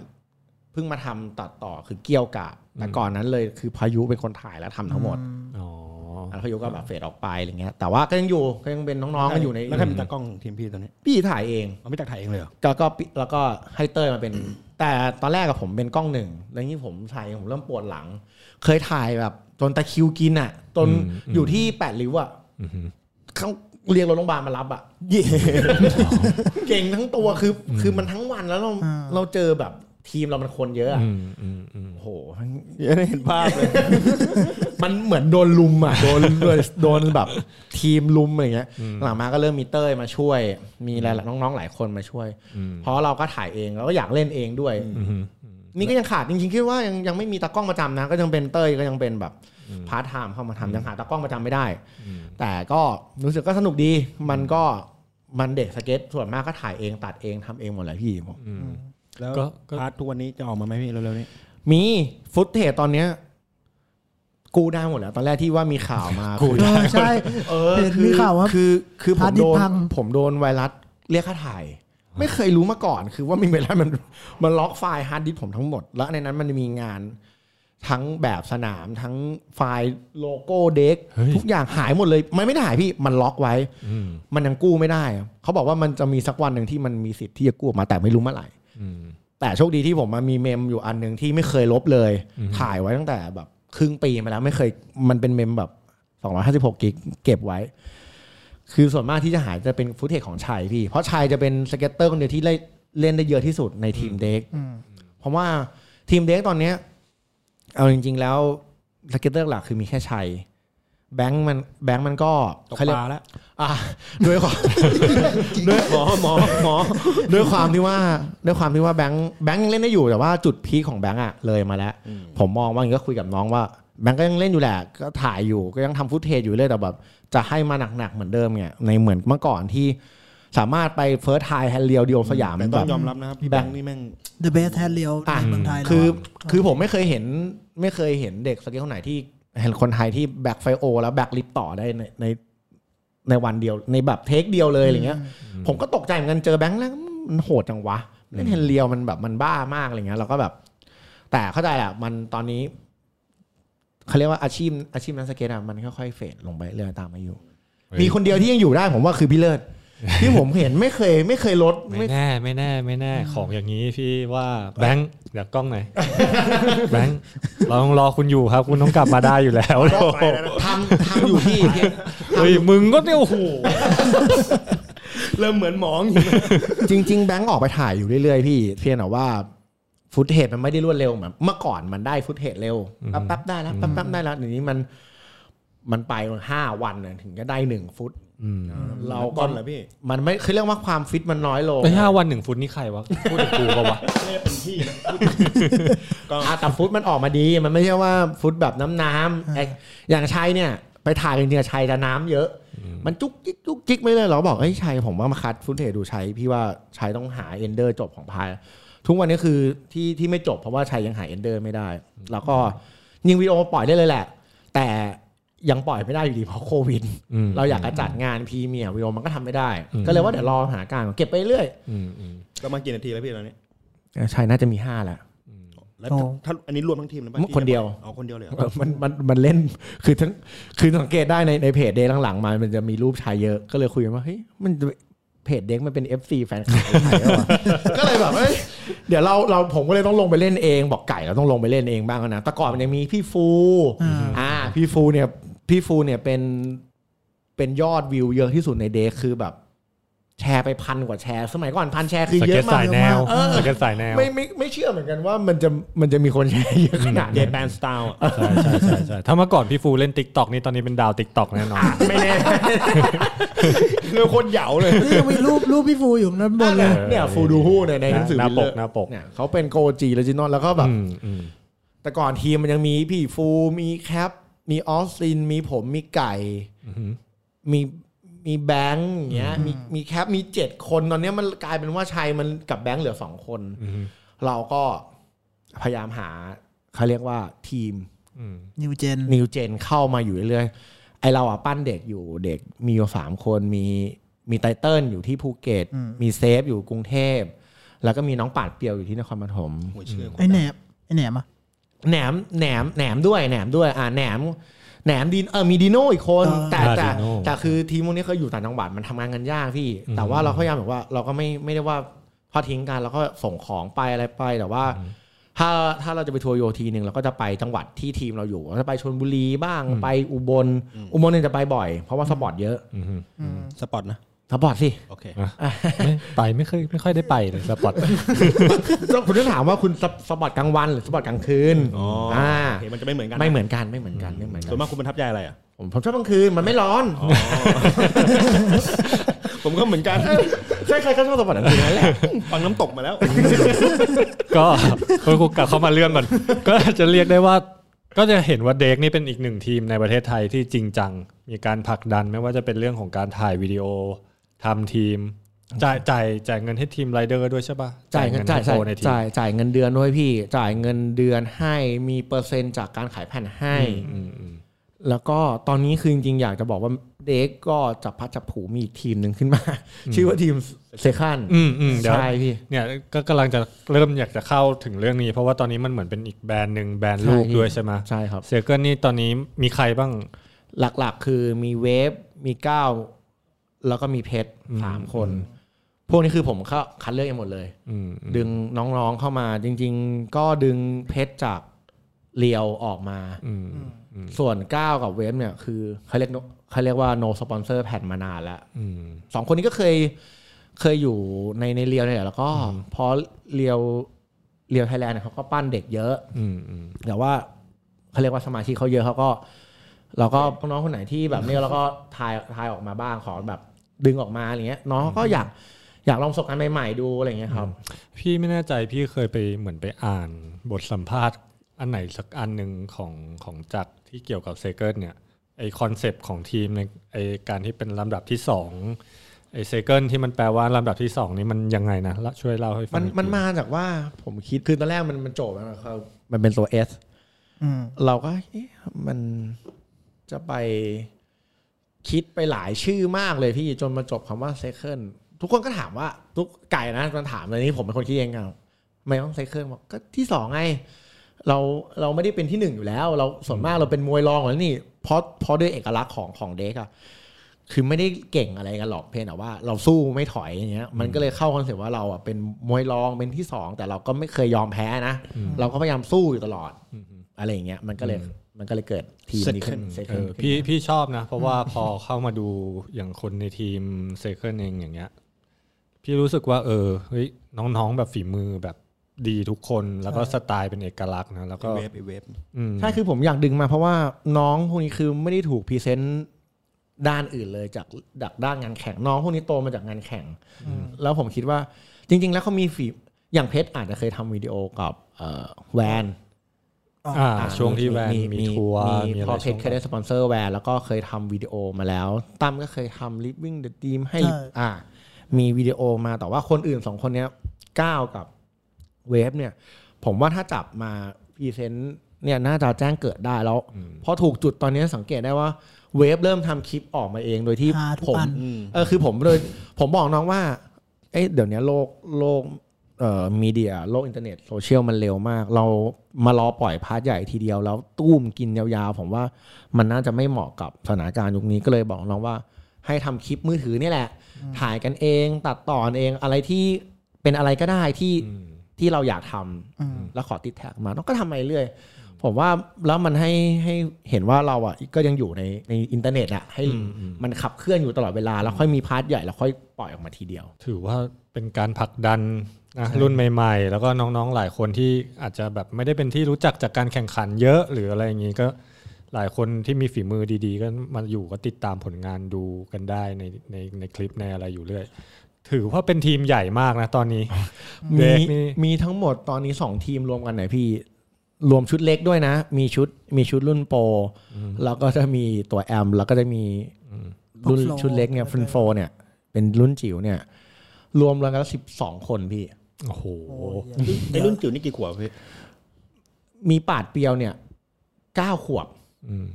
เพิ่งมาทำตัดต่อคือเกี้ยวกาดแต่ก่อนนั้นเลยคือพายุเป็นคนถ่ายแล้วทำทั้งหมดอ๋อแล้วพายุก็แบบเฟดออกไปอะไรเงี้ยแต่ว่าก็ยังอยู่ก็ยังเป็นน้องๆกันอยู่ในแล้วใครเป็นตากล้องทีมพี่ตอนนี้พี่ถ่ายเองเราไม่จักถ่ายเองเลยเหรอก็ก็ปิแล้วก็ให้เต้ยมาเป็น แต่ตอนแรกกับผมเป็นกล้องหนึ่งแล้วนี่ผมถ่ายผมเริ่มปวดหลัง เคยถ่ายแบบจนตะคริวกินอะจนอยู่ที่แปดริ้วอะอือหือ เขาเรียกรถโรงพยาบาลมารับอะเก่งทั้งตัวคือคือมันทั้งวันแล้วเราอ่าเราเจอแบบทีมเรามันคนเยอะอะอืมอืมอืมโอ้โหมันยังได้เห็นภาพเลย มันเหมือนโดนลุมอะโดนโดนโดนแบบทีมลุมอะไรเงี้ย หลังมาก็เริ่มมีเต้ยมาช่วย มีหลายๆน้องๆหลายคนมาช่วยอืมเพราะเราก็ถ่ายเองเราก็อยากเล่นเองด้วยอืมนี่ก็ยังขาดจริงๆคิดว่ายังยังไม่มีตากล้องประจำนะ ก็ยังเป็นเต้ยก็ยังเป็นแบบ พาร์ทไทม์เข้ามาทำยังหาตากล้องประจำไม่ได้ แต่ก็รู้สึกก็สนุกดี มันก็มันเด็กสเก็ตส่วนมากก็ถ่ายเองตัดเองทำเองหมดเลยพี่ผมอืมแล้วก็ก็ part ทุกวันนี้จะออกมาไหมพี่เร็วๆนี้ มี footage ตอนเนี้ยกู้ได้หมดแล้วตอนแรกที่ว่ามีข่าวมากู้เออใช่เออเห็นคือมีข่าวว่าคือคือผมฮาร์ดดิสโดก์นพังผมโดนไวรัสเรียกค่าไถ่ ไม่เคยรู้มาก่อน คือว่ามีไวรัสมันมันล็อกไฟล์ฮาร์ดดิสก์ผมทั้งหมด แล้วในนั้นมันมีงาน ทั้งแบบสนามทั้งไฟล์โลโก้เด็กเฮ้ยทุกอย่างหายหมดเลย มันไม่ได้หายพี่มันล็อกไว้อืมมันยังกู้ไม่ได้ เขาบอกว่ามันจะมีสักวันหนึ่งที่มันมีสิทธิ์ที่จะกู้ออกมาแต่ไม่รู้เมื่อไหร่อืมแต่โชคดีที่ผมมามี mem อยู่อันหนึ่งที่ไม่เคยลบเลยอืมถ่ายไว้ตั้งแต่แบบครึ่งปีมาแล้วไม่เคยมันเป็น mem แบบ 256 gig เก็บไว้ คือส่วนมากที่จะหายจะเป็น footage ของชัยพี่ เพราะชัยจะเป็น skater คนเดียวที่เล่นเล่นได้เยอะที่สุดในทีมเด็กอืมเพราะว่าทีมเด็กตอนเนี้ย เอาจริง ๆ แล้ว skater หลักคือมีแค่ชัยแบงค์มันแบงค์มันก็ตกเขาเรียกปลาแล้วอะด้วยความด้วยหมอหมอหมอด้วยความที่ว่าด้วยความที่ว่าแบงค์แบงค์ยังเล่นได้อยู่แต่ว่าจุด peak ของแบงค์อะเลยมาแล้ว ผมมองว่าอย่างนี้ก็คุยกับน้องว่าแบงค์ก็ยังเล่นอยู่แหละก็ถ่ายอยู่ก็ยังทำ footage อยู่เลยแต่แบบจะให้มาหนักๆเหมือนเดิมเนี่ยในเหมือนเมื่อก่อนที่สามารถไป first try handrail เดียวสยามแต่แบต้องยอมรับนะครับพี่แบงค์นี่แม่ง The Best แทนเรียวอะในเมืองไทยแล้วคืออะคือผมไม่เคยเห็น ไม่เคยเห็นเด็กสเก็ตคนไหนที่เห็นคนไทยที่ back five-o แล้ว back lip ต่อได้ในในในวันเดียวในแบบ take เดียวเลยอะไรเงี้ย ผมก็ตกใจเหมือนกันเจอแบงค์แล้วมันโหดจังวะเล่น handrail มันแบบมันบ้ามากอะไรเงี้ยเราก็แบบ แต่เข้าใจแหละมันตอนนี้เขาเรียกว่าอาชีพอาชีพนักสเก็ตอะมันค่อยๆ fade ลงไปเรื่อยตามอายุมีคนเดียวที่ยังอยู่ได้ผมว่าคือพี่เลิศ ที่ผมเห็นไม่เคยไม่เคยลดไม่ไม่แน่ไม่แน่ไม่แน่ของอย่างนี้พี่ว่าแบงค์เดี๋ยวกล้องไหนอยแบงค์เราต้องรอคุณอยู่ครับ คุณต้องกลับมาได้อยู่แล้วทำทำอยู่ที่เพียงเฮ้ยมึงก็เนี่ยโอ้โหเริ่มเหมือนหมองจริง ๆ แบงค์ออกไปถ่ายอยู่เรื่อยๆพี่ เพียงแต่ว่าฟุตเทจมันไม่ได้รวดเร็วเหมือนเมื่อก่อนมันได้ฟุตเทจเร็วแป๊บๆได้แล้วแป๊บๆได้แล้วเดี๋ยวนี้มันมันไปห้าวันน่ะถึงจะได้หนึ่งฟุต เราก่ก็อนเหรอพี่ มันไม่คือเรียกว่าความฟิตมันน้อยลงไอ้ห้าวันหนึ่งฟุตนี่ใครวะพูดถึงกูปะวะไม่เป็นพี่นะก็อะแต่ฟุตมันออกมาดี มันไม่ใช่ว่าฟุตแบบน้ำน้ำไอ้อย่างชัยเนี่ย ไปถ่ายจริงๆอะชัยจะน้ำเยอะ มันจุกจิกจุกจิกไม่เลยเราก็บอกเอ้ยชัยผมว่ามาคัด footage ดูชัยพี่ว่าชัยต้องหา ender จบของพายทุกวันนี้คือที่ที่ไม่จบเพราะว่าชัยยังหา ender ไม่ได้ แล้วก็ยิงวิดีโอปล่อยได้เลยแหละ แต่ ยังปล่อยไม่ได้อยู่ดีเพราะโควิดอืมเราอยากจะจัดงาน premiere วิดีโอมันก็ทำไม่ได้อืมก็เลยว่าเดี๋ยวรอหาการเก็บไปเรื่อยอืมอืมก็มากี่นาทีแล้วพี่ตอนนี้ชัยน่าจะมีห้าแหละแล้วโอ้ถ้าอันนี้รวมทั้งทีมเลยปะคนเดียวอ๋อคนเดียวเลยเหรอเออมันมันมันเล่นคือทั้งคือสังเกตได้ในในเพจเดย์หลังๆมา มันจะมีรูปชัยเยอะก็เลยคุยกันว่าเฮ้ยมันจะเพจเด็กมันเป็น FC แฟนคลับไทยเหรอวะก็เลยแบบเอ้ยเดี๋ยวเราเราผมก็เลยต้องลงไปเล่นเอง บอกไก่เราต้องลงไปเล่นเองบ้างนะแต่ก่อนมันยังมีพี่ฟู อ่าอ่าพี่ฟูเนี่ย พี่ฟูเนี่ยเป็นเป็นยอดวิวเยอะที่สุดในเดย์คือแบบแชร์ไปพันกว่าแชร์ สมัยก่อนพันแชร์คือสเยเก็ตอะมาสากยแนวเออสเก็ตสายแนวไม่ไม่ไม่เชื่อเหมือนกันว่ามันจะมันจะมีคนแชร์เยอะขนาดเดนี้ดแบนสไตล์อะใช่ใช่ใช่ใช่ถ้าเมื่อก่อนพี่ฟูเล่นติ๊กต็อกนี่ตอนนี้เป็นดาวติ๊กต็อกแน่นอนไม่แน่เรื่องคนเหยาเลยนี่ยังมีรูปรูปพี่ฟูอยู่นั้นบนเลยเนี่ยฟูดูฮู้เนี่ยในหนังสือหน้าปกวิลเลอร์หน้าปกเนี่ยเขาเป็นโกจีเลจินอลแล้วก็แบบอืมอืมแต่ก่อนทีมมันยังมีพี่ฟูมีแคป มีออสซิน มีผมมีไก่อืมมีมีแบงค์อย่างเงี้ยมีมีแคปมีเจ็ดคนตอนเนี้ยมันกลายเป็นว่าชัยมันกับแบงค์เหลือสองคนอืมเราก็พยายามหาเขาเรียกว่าทีมอืม New Gen New Gen เข้ามาอยู่เรื่อยๆไอเราอะปั้นเด็กอยู่เด็กมีอยู่สามคนมีมีไตเติ้ลอยู่ที่ภูเก็ตอืมมีเซฟอยู่กรุงเทพ แล้วก็มีน้องปาดเปียวอยู่ที่นครปฐมหัวเชื่อไอแหนบไอแหนมอะ แหนมแหนมแหนมด้วยแหนมด้วยอ่าแหนมแหนมดินเออมีดิโน่อีกคนอ่าแต่แต่ดิโน่แต่คือทีมพวกนี้เขาอยู่ต่างจังหวัดมันทำงานกันยากพี่ แต่ว่าเราพยายามแบบว่าเราก็ไม่ไม่ได้ว่าพอทิ้งกันเราก็ส่งของไปอะไรไปแต่ว่า ถ้าถ้าเราจะไปทัวร์โยทีหนึ่งเราก็จะไปจังหวัดที่ทีมเราอยู่เราจะไปชลบุรีบ้างไปอุบล อุบลเนี่ยจะไปบ่อย เพราะว่า spot เยอะอืม spot นะ spot สิโอเคไม่ไปไม่เคยไม่ค่อยได้ไปเลย spot คุณจะถามว่าคุณ spot กลางวันหรือ spot กลางคืนอ๋ออ่าโอเคมันจะไม่เหมือนกันนะไม่เหมือนกันไม่เหมือนกันไม่เหมือนกันส่วนมากคุณประทับใจอะไรอะผมผมชอบกลางคืนมันไม่ร้อนผมก็เหมือนกันใช่ใครก็ชอบ spot กลางคืนนั่นแหละฟังน้ำตกมาแล้ว ก็ก็กลับเข้ามาเรื่องก่อนก็จะเรียกได้ว่าก็จะเห็นว่าเด็กนี่เป็นอีกหนึ่งทีมในประเทศไทยที่จริงจัง มีการผลักดันไม่ว่าจะเป็นเรื่องของการถ่ายวิดีโอ ทำทีม จ่ายจ่ายจ่ายเงินให้ทีมไรเดอร์ด้วยใช่ปะจ่ายเงินจ่ายให้จ่ายโปรในทีมจ่ายจ่ายเงินเดือนด้วยพี่ จ่ายเงินเดือนให้มีเปอร์เซ็นต์จากการขายแผ่นให้อืมอืมแล้วก็ตอนนี้คือจริงๆอยากจะบอกว่าเด็กก็จับพัดจับผูมีอีกทีมหนึ่งขึ้นมา ชื่อว่าทีมเซคันอืมอืมเดี๋ยวใช่พี่เนี่ยก็กำลังจะเริ่มอยากจะเข้าถึงเรื่องนี้ เพราะว่าตอนนี้มันเหมือนเป็นอีกแบรนด์หนึ่งแบรนด์ลูกใช่ด้วยใช่ไหมใช่ครับเซเกิลนี่ตอนนี้มีใครบ้างหลักๆ คือมีเวฟมีก้าว แล้วก็มีเพชรสามคน พวกนี้คือผมเข้าคัดเลือกเองหมดเลยอืมดึงน้องๆเข้ามา จริง ๆ ก็ดึงเพชรจากเรียวออกมาอืมส่วนก้าวกับเวฟเนี่ยคือเขาเรียก no- เขาเรียกว่า no sponsor แผ่นมานานแล้วอืมสองคนนี้ก็เคยเคยอยู่ในในเรียวเนี่ยแหละแล้วก็พอเรียวเรียวไทยแลนด์เนี่ยเขาก็ปั้นเด็กเยอะอืมอืมแต่ว่าเขาเรียกว่าสมาชิกเขาเยอะเขาก็เราก็น้องคนไหนที่แบบนี้เราก็ทายทายออกมาบ้างขอแบบ ดึงออกมาอะไรเงี้ยน้องเขาก็อยากอยากลองประสบการณ์ใหม่ๆดูอะไรเงี้ยครับ พี่ไม่แน่ใจพี่เคยไปเหมือนไปอ่านบทสัมภาษณ์ อันไหนสักอันหนึ่งของของจักรที่เกี่ยวกับ Second เนี่ยไอคอนเซปต์ของทีมในไอการที่เป็นลำดับที่สองไอ Second ที่มันแปลว่าลำดับที่สองนี่มันยังไงนะละช่วยเล่าให้ฟังมันอีกทีมันมาจากว่าผมคิดคือตอนแรกมันมันโจทย์มันคือมันเป็นตัว S อืมเราก็เอ๊ะมันจะไป คิดไปหลายชื่อมากเลยพี่จนมาจบคำว่า second ทุกคนก็ถามว่าทุกไก่นะมันถามเลยนี่ผมเป็นคนคิดเองครับไม่ต้อง second บอกก็ที่สองไงเราเราไม่ได้เป็นที่หนึ่งอยู่แล้ว เราส่วนมากเราเป็นมวยรองอยู่แล้วนี่เพราะเพราะด้วยเอกลักษณ์ของของเด็กอะคือไม่ได้เก่งอะไรกันหรอกเพียงแต่ว่า เราสู้ไม่ถอยอย่างเงี้ย มันก็เลยเข้าคอนเซ็ปต์ว่าเราอะเป็นมวยรองเป็นที่สองแต่เราก็ไม่เคยยอมแพ้นะเราก็พยายามสู้อยู่ตลอดอะไรอย่างเงี้ยมันก็เลย มันก็เลยเกิดทีมนี้ขึ้นเอ Second อพี่พี่ชอบนะ เพราะว่าพอเข้ามาดูอย่างคนในทีม Second เองอย่างเงี้ย พี่รู้สึกว่า เออเฮ้ยน้องๆแบบฝีมือแบบดีทุกคนแล้วก็สไตล์เป็นเอกลักษณ์นะแล้วก็เวฟไอเวฟอืมใช่คือผมอยากดึงมาเพราะว่าน้องพวกนี้คือไม่ได้ถูก present ด้านอื่นเลยจากจากด้านงานแข่งน้องพวกนี้โตมาจากงานแข่ง แล้วผมคิดว่าจริง ๆ แล้วเขามีฝีอย่างเพชรอาจจะเคยทำวิดีโอกับเอ่อแวนอ่า ช่วงที่แวนมีทัวร์มีมีอะไรพอเพชรเคยได้สปอนเซอร์แวนแล้วก็เคยทำวิดีโอมาแล้ว ตั้มก็เคยทำ Living the Dream ให้ใช่อ่า มีวิดีโอมาแต่ว่าคนอื่นสองคนเนี้ยก้าวกับเวฟเนี่ย ผมว่าถ้าจับมา present เนี่ยน่าจะแจ้งเกิดได้แล้วพอถูกจุดตอนนี้สังเกตได้ว่าเวฟเริ่มทำคลิปออกมาเองโดยที่หาทุกผมอันเออคือผมเลย ผมบอกน้องว่า เอ้ยเดี๋ยวนี้โลกโลก เอ่อมีเดียโลกอินเทอร์เน็ตโซเชียลมันเร็วมาก เรามารอปล่อย part ใหญ่ทีเดียว แล้วตุนกินยาวๆ ผมว่ามันน่าจะไม่เหมาะกับสถานการณ์ยุคนี้ก็เลยบอกน้องว่า ให้ทำคลิปมือถือนี่แหละ ถ่ายกันเองตัดต่อเองอะไรที่เป็นอะไรก็ได้ที่ที่เราอยากทำอืมแล้วขอติดแท็กมาน้องก็ทำไปเรื่อยผมว่าแล้วมันให้ให้เห็นว่าเราอะก็ยังอยู่ในในอินเทอร์เน็ตอะให้มันขับเคลื่อนอยู่ตลอดเวลา แล้วค่อยมี part ใหญ่แล้วค่อยปล่อยออกมาทีเดียว ถือว่าเป็นการผลักดัน นะรุ่นใหม่ๆ แล้วก็น้องๆหลายคนที่อาจจะแบบไม่ได้เป็นที่รู้จักจากการแข่งขันเยอะหรืออะไรอย่างนี้ก็หลายคนที่มีฝีมือดีๆ ก็มาอยู่ก็ติดตามผลงานดูกันได้ในในในคลิปในอะไรอยู่เรื่อย ถือว่าเป็นทีมใหญ่มากนะตอนนี้มีเด็กนี่มีทั้งหมดตอนนี้สองทีมรวมกันไหนพี่ รวมชุดเล็กด้วยนะ มีชุดมีชุดรุ่นโปรแล้วก็จะมีตัวแอม แล้วก็จะมีรุ่นพวก Flow ชุดเล็กเนี่ยฟอะไรนโฟเนี่ย เป็นรุ่นจิ๋วเนี่ย รวมแล้วกันสิบสองคนพี่ โอ้โหไอ้รุ่นจิ๋วนี่กี่ขวบพี่มีปาดเปรียวเนี่ยเก้าขวบอืม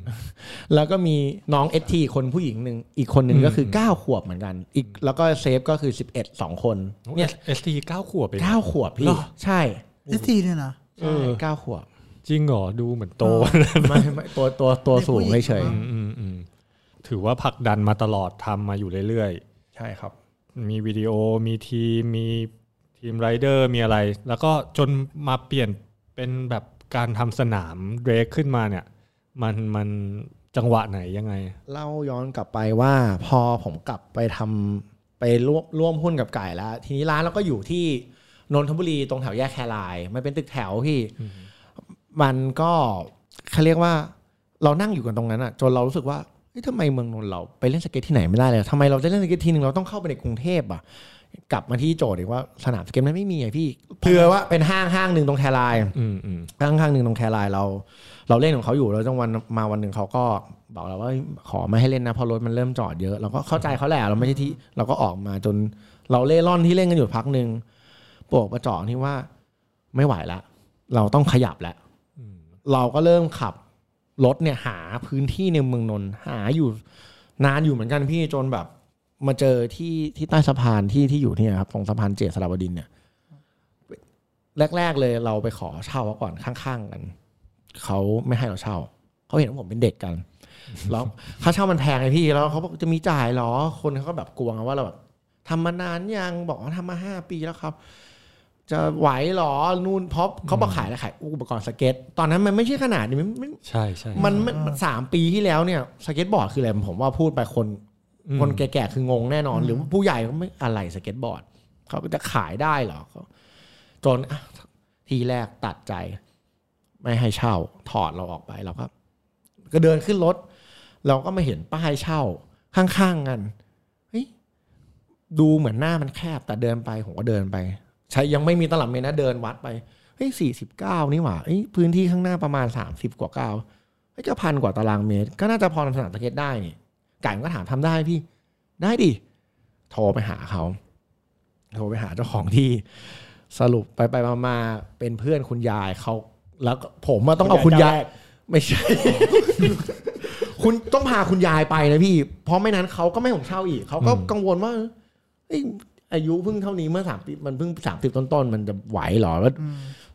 แล้วก็มีน้องเอทีคนผู้หญิงหนึ่งอีกคนหนึ่งอืมก็คือเก้าขวบเหมือนกัน อีกแล้วก็เซฟก็คือสิบเอ็ดสองคนเนี่เนี่ยยเอสทีเก้าขวบเองเก้าขวบพี่เหรอใช่เอสทีเนี่ยนะใช่เก้าขวบ จริงเหรอดูเหมือนโตไม่ไม่ตัวตัวตัวสูงเฉยอืมอืมอืมถือว่าผลักดันมาตลอดทำมาอยู่เรื่อยๆ ใช่ครับๆมีวิดีโอมีทีมมี ทีมไรเดอร์มีอะไร แล้วก็จนมาเปลี่ยนเป็นแบบการทำสนามเดรกขึ้นมาเนี่ย มันมันจังหวะไหนยังไง เล่าย้อนกลับไปว่าพอผมกลับไปทำไปร่วมร่วมหุ้นกับไก่แล้ว ทีนี้ร้านเราก็อยู่ที่นนทบุรีตรงแถวแยกแคราย มันเป็นตึกแถวพี่มันก็เขาเรียกว่าเรานั่งอยู่กันตรงนั้นอะจนเรารู้สึกว่าเฮ้ยทำไมเมืองนนท์เราไปเล่นสเก็ตที่ไหนไม่ได้เลยทำไมเราจะเล่นสเก็ตทีหนึ่งเราต้องเข้าไปในกรุงเทพอะ กลับมาที่โจทย์อีกว่าสนามสเก็ตมันไม่มีไงพี่เผื่อว่าเป็นห้างห้างหนึ่งตรงแครายอืมอืมข้างข้างหนึ่งตรงแครายเรา เราเล่นของเขาอยู่แล้วจังวันมาวันหนึ่งเขาก็บอกเราว่าขอไม่ให้เล่นนะเพราะรถมันเริ่มจอดเยอะเราก็เข้าใจเขาแหละเราไม่ใช่ที่เราก็ออกมาจนเราเล่ร่อนที่เล่นกันอยู่พักหนึ่งปวกประจอกที่ว่าไม่ไหวละเราต้องขยับแล้วเราก็เริ่มขับรถเนี่ยหาพื้นที่ในเมืองนนท์หาอยู่นานอยู่เหมือนกันพี่จนแบบ มาเจอที่ที่ใต้สะพานที่ที่อยู่เนี่ยครับตรงสะพานเจษฎาบดินทร์เนี่ยแรก ๆ เลยเราไปขอเช่าเขาก่อนข้างๆกันเขาไม่ให้เราเช่าเขาเห็นว่าผมเป็นเด็กกันแล้วค่าเช่ามันแพงไงพี่แล้วเขาบอกจะมีจ่ายเหรอคนเขาก็แบบกลัวไงว่าเราแบบทำมานานยังบอกว่าทำมาห้าปีแล้วครับ จะไหวเหรอนู่นเพราะเขาบอกขายแล้วขายอุปกรณ์สเก็ต ตอนนั้นมันไม่ใช่ขนาดนี้มันมันใช่ใช่มันมันมันสามปีที่แล้วเนี่ยสเก็ตบอร์ดคืออะไรผมว่าพูดไปคนอืม คนแก่ๆคืองงแน่นอน หรือว่าผู้ใหญ่ก็ไม่อะไรสเก็ตบอร์ดเขาจะขายได้เหรอเขาจนอะทีแรกตัดใจ ไม่ให้เช่า ถอดเราออกไปเราก็ก็เดินขึ้นรถ เราก็มาเห็นป้ายเช่า ข้างๆกันเฮ้ยดูเหมือนหน้ามันแคบแต่เดินไปผมก็เดินไป ใช้ยังไม่มีตลับเมตรนะเดินวัดไปเฮ้ยสี่สิบเก้านี่หว่าเฮ้ยพื้นที่ข้างหน้าประมาณสามสิบกว่าเก้าเฮ้ยก็พันกว่าตารางเมตร ก็น่าจะพอทำสนามสเก็ตได้นี่ ไก่มันก็ถามทำได้พี่ ได้ดิ โทรไปหาเขา โทรไปหาเจ้าของที่ สรุปไปไปมามาเป็นเพื่อนคุณยายเขา แล้วก็ผมอะต้องเอาคุณยาย ไม่ใช่ คุณต้องพาคุณยายไปนะพี่ เพราะไม่นั้นเขาก็ไม่ให้ผมเช่าอีก เขาก็กังวลว่าเอ้ยอายุเพิ่งเท่านี้เมื่อสามปีมันเพิ่งสามสิบต้นๆ มันจะไหวเหรอแล้ว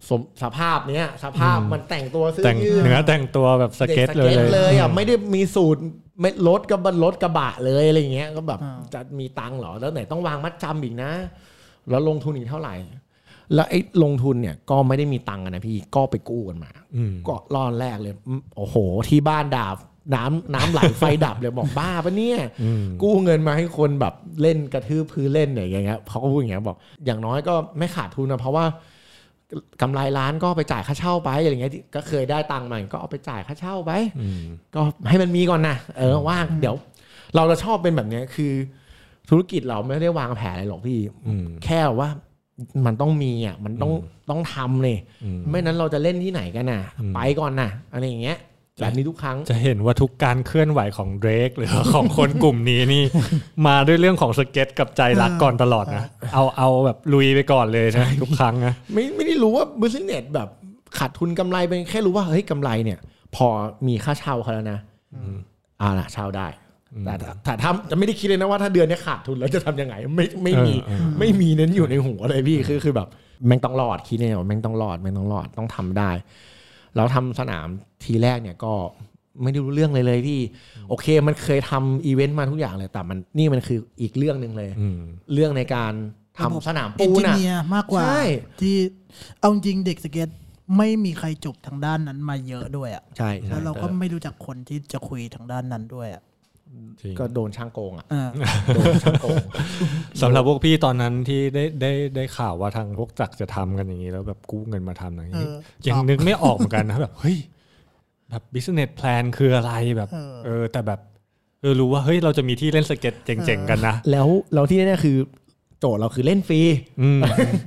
สมสภาพเนี้ยสภาพมันแต่งตัวเสื้อแต่งยืดเนื้อแต่งตัวแบบสเก็ตเลยด็เลยอะไม่ได้มีสูตรไม่รถกับบรถกระบะเลยอะไรเงี้ยก็แบบอ่าจะมีตังค์เหรอแล้วไหนต้องวางมัดจำอีกนะ แล้วลงทุนอีกเท่าไหร่ แล้วไอ้ลงทุนเนี่ยก็ไม่ได้มีตังค์กันนะพี่ก็ไปกู้กันมาอืมก็รอนแรกเลยอืมโอ้โห ที่บ้านดาบน้ำน้ำไหลไฟดับเลยบอกบ้าปะเนี่ยอืมกู้เงินมาให้คนแบบเล่นกระทืบพื้นเล่นอย่างเงี้ยเขาก็พูดอย่างเงี้ยบอก อย่างน้อยก็ไม่ขาดทุนนะเพราะว่า กำไรร้านก็ไปจ่ายค่าเช่าไปอะไรเงี้ยก็เคยได้ตังค์มาก็เอาไปจ่ายค่าเช่าไปอืมก็ให้มันมีก่อนนะเออว่างเดี๋ยว เราจะชอบเป็นแบบเนี้ยคือ ธุรกิจเราไม่ได้วางแผนอะไรหรอกพี่อืมแค่ว่ามันต้องมีอะมันต้องต้องทำเลยอืมไม่นั้นเราจะเล่นที่ไหนกันน่ะอืมไปก่อนน่ะอะไรอย่างเงี้ยจ แบบนี้ทุกครั้ง จะเห็นว่าทุกการเคลื่อนไหวของเดรกหรือของคนกลุ่มนี้นี่ มาด้วยเรื่องของสเก็ตกับใจรักก่อนตลอดนะเอาเอาแบบลุยไปก่อนเลยนะทุกครั้งนะไม่ไม่ได้รู้ว่าบิสเนสแบบขาดทุนกำไรไปแค่รู้ว่าเฮ้ยกำไรเนี่ย พอมีค่าเช่าเขาแล้วนะอ่าล่ะเช่าได้แต่ถ้าแต่ถ้าจะไม่ได้คิดเลยนะว่าถ้าเดือนนี้ขาดทุนแล้วจะทำยังไง ไม่ไม่มีเออเออไม่มีเน้นอยู่ในหัวเลยพี่คือคือแบบแม่งต้องรอดคิดเนี่ยว่าแม่งต้องรอดแม่งต้องรอดต้องทำได้ แล้วทำสนามทีแรกเนี่ยก็ไม่ได้รู้เรื่องเลยเลยพี่ โอเค มันเคยทำอีเวนต์มาทุกอย่างเลย แต่มันนี่มันคืออีกเรื่องหนึ่งเลยอืมเรื่องในการทำสนามเอนปูจินอะเนียร์มากกว่าใช่ที่เอาจริงเด็กสเก็ตไม่มีใครจบทางด้านนั้นมาเยอะด้วยอะใช่ใช่แล้วเราก็ไม่รู้จักคนที่จะคุยทางด้านนั้นด้วยอะจริง ก็โดนช่างโกงอะเออโดนช่างโกงสำหรับพวกพี่ตอนนั้นที่ได้ได้ได้ข่าวว่าทางพวกจักรจะทำกันอย่างนี้แล้วแบบกู้เงินมาทำอย่างนี้เออยังนึกไม่ออกเหมือนกันนะแบบเฮ้ยแบบ business plan คืออะไรแบบเออเออ แต่แบบเออรู้ว่าเฮ้ยเราจะมีที่เล่นสเก็ตเจ๋งๆกันนะแล้วเราที่แน่ๆคือโจทย์เราคือเล่นฟรีอืม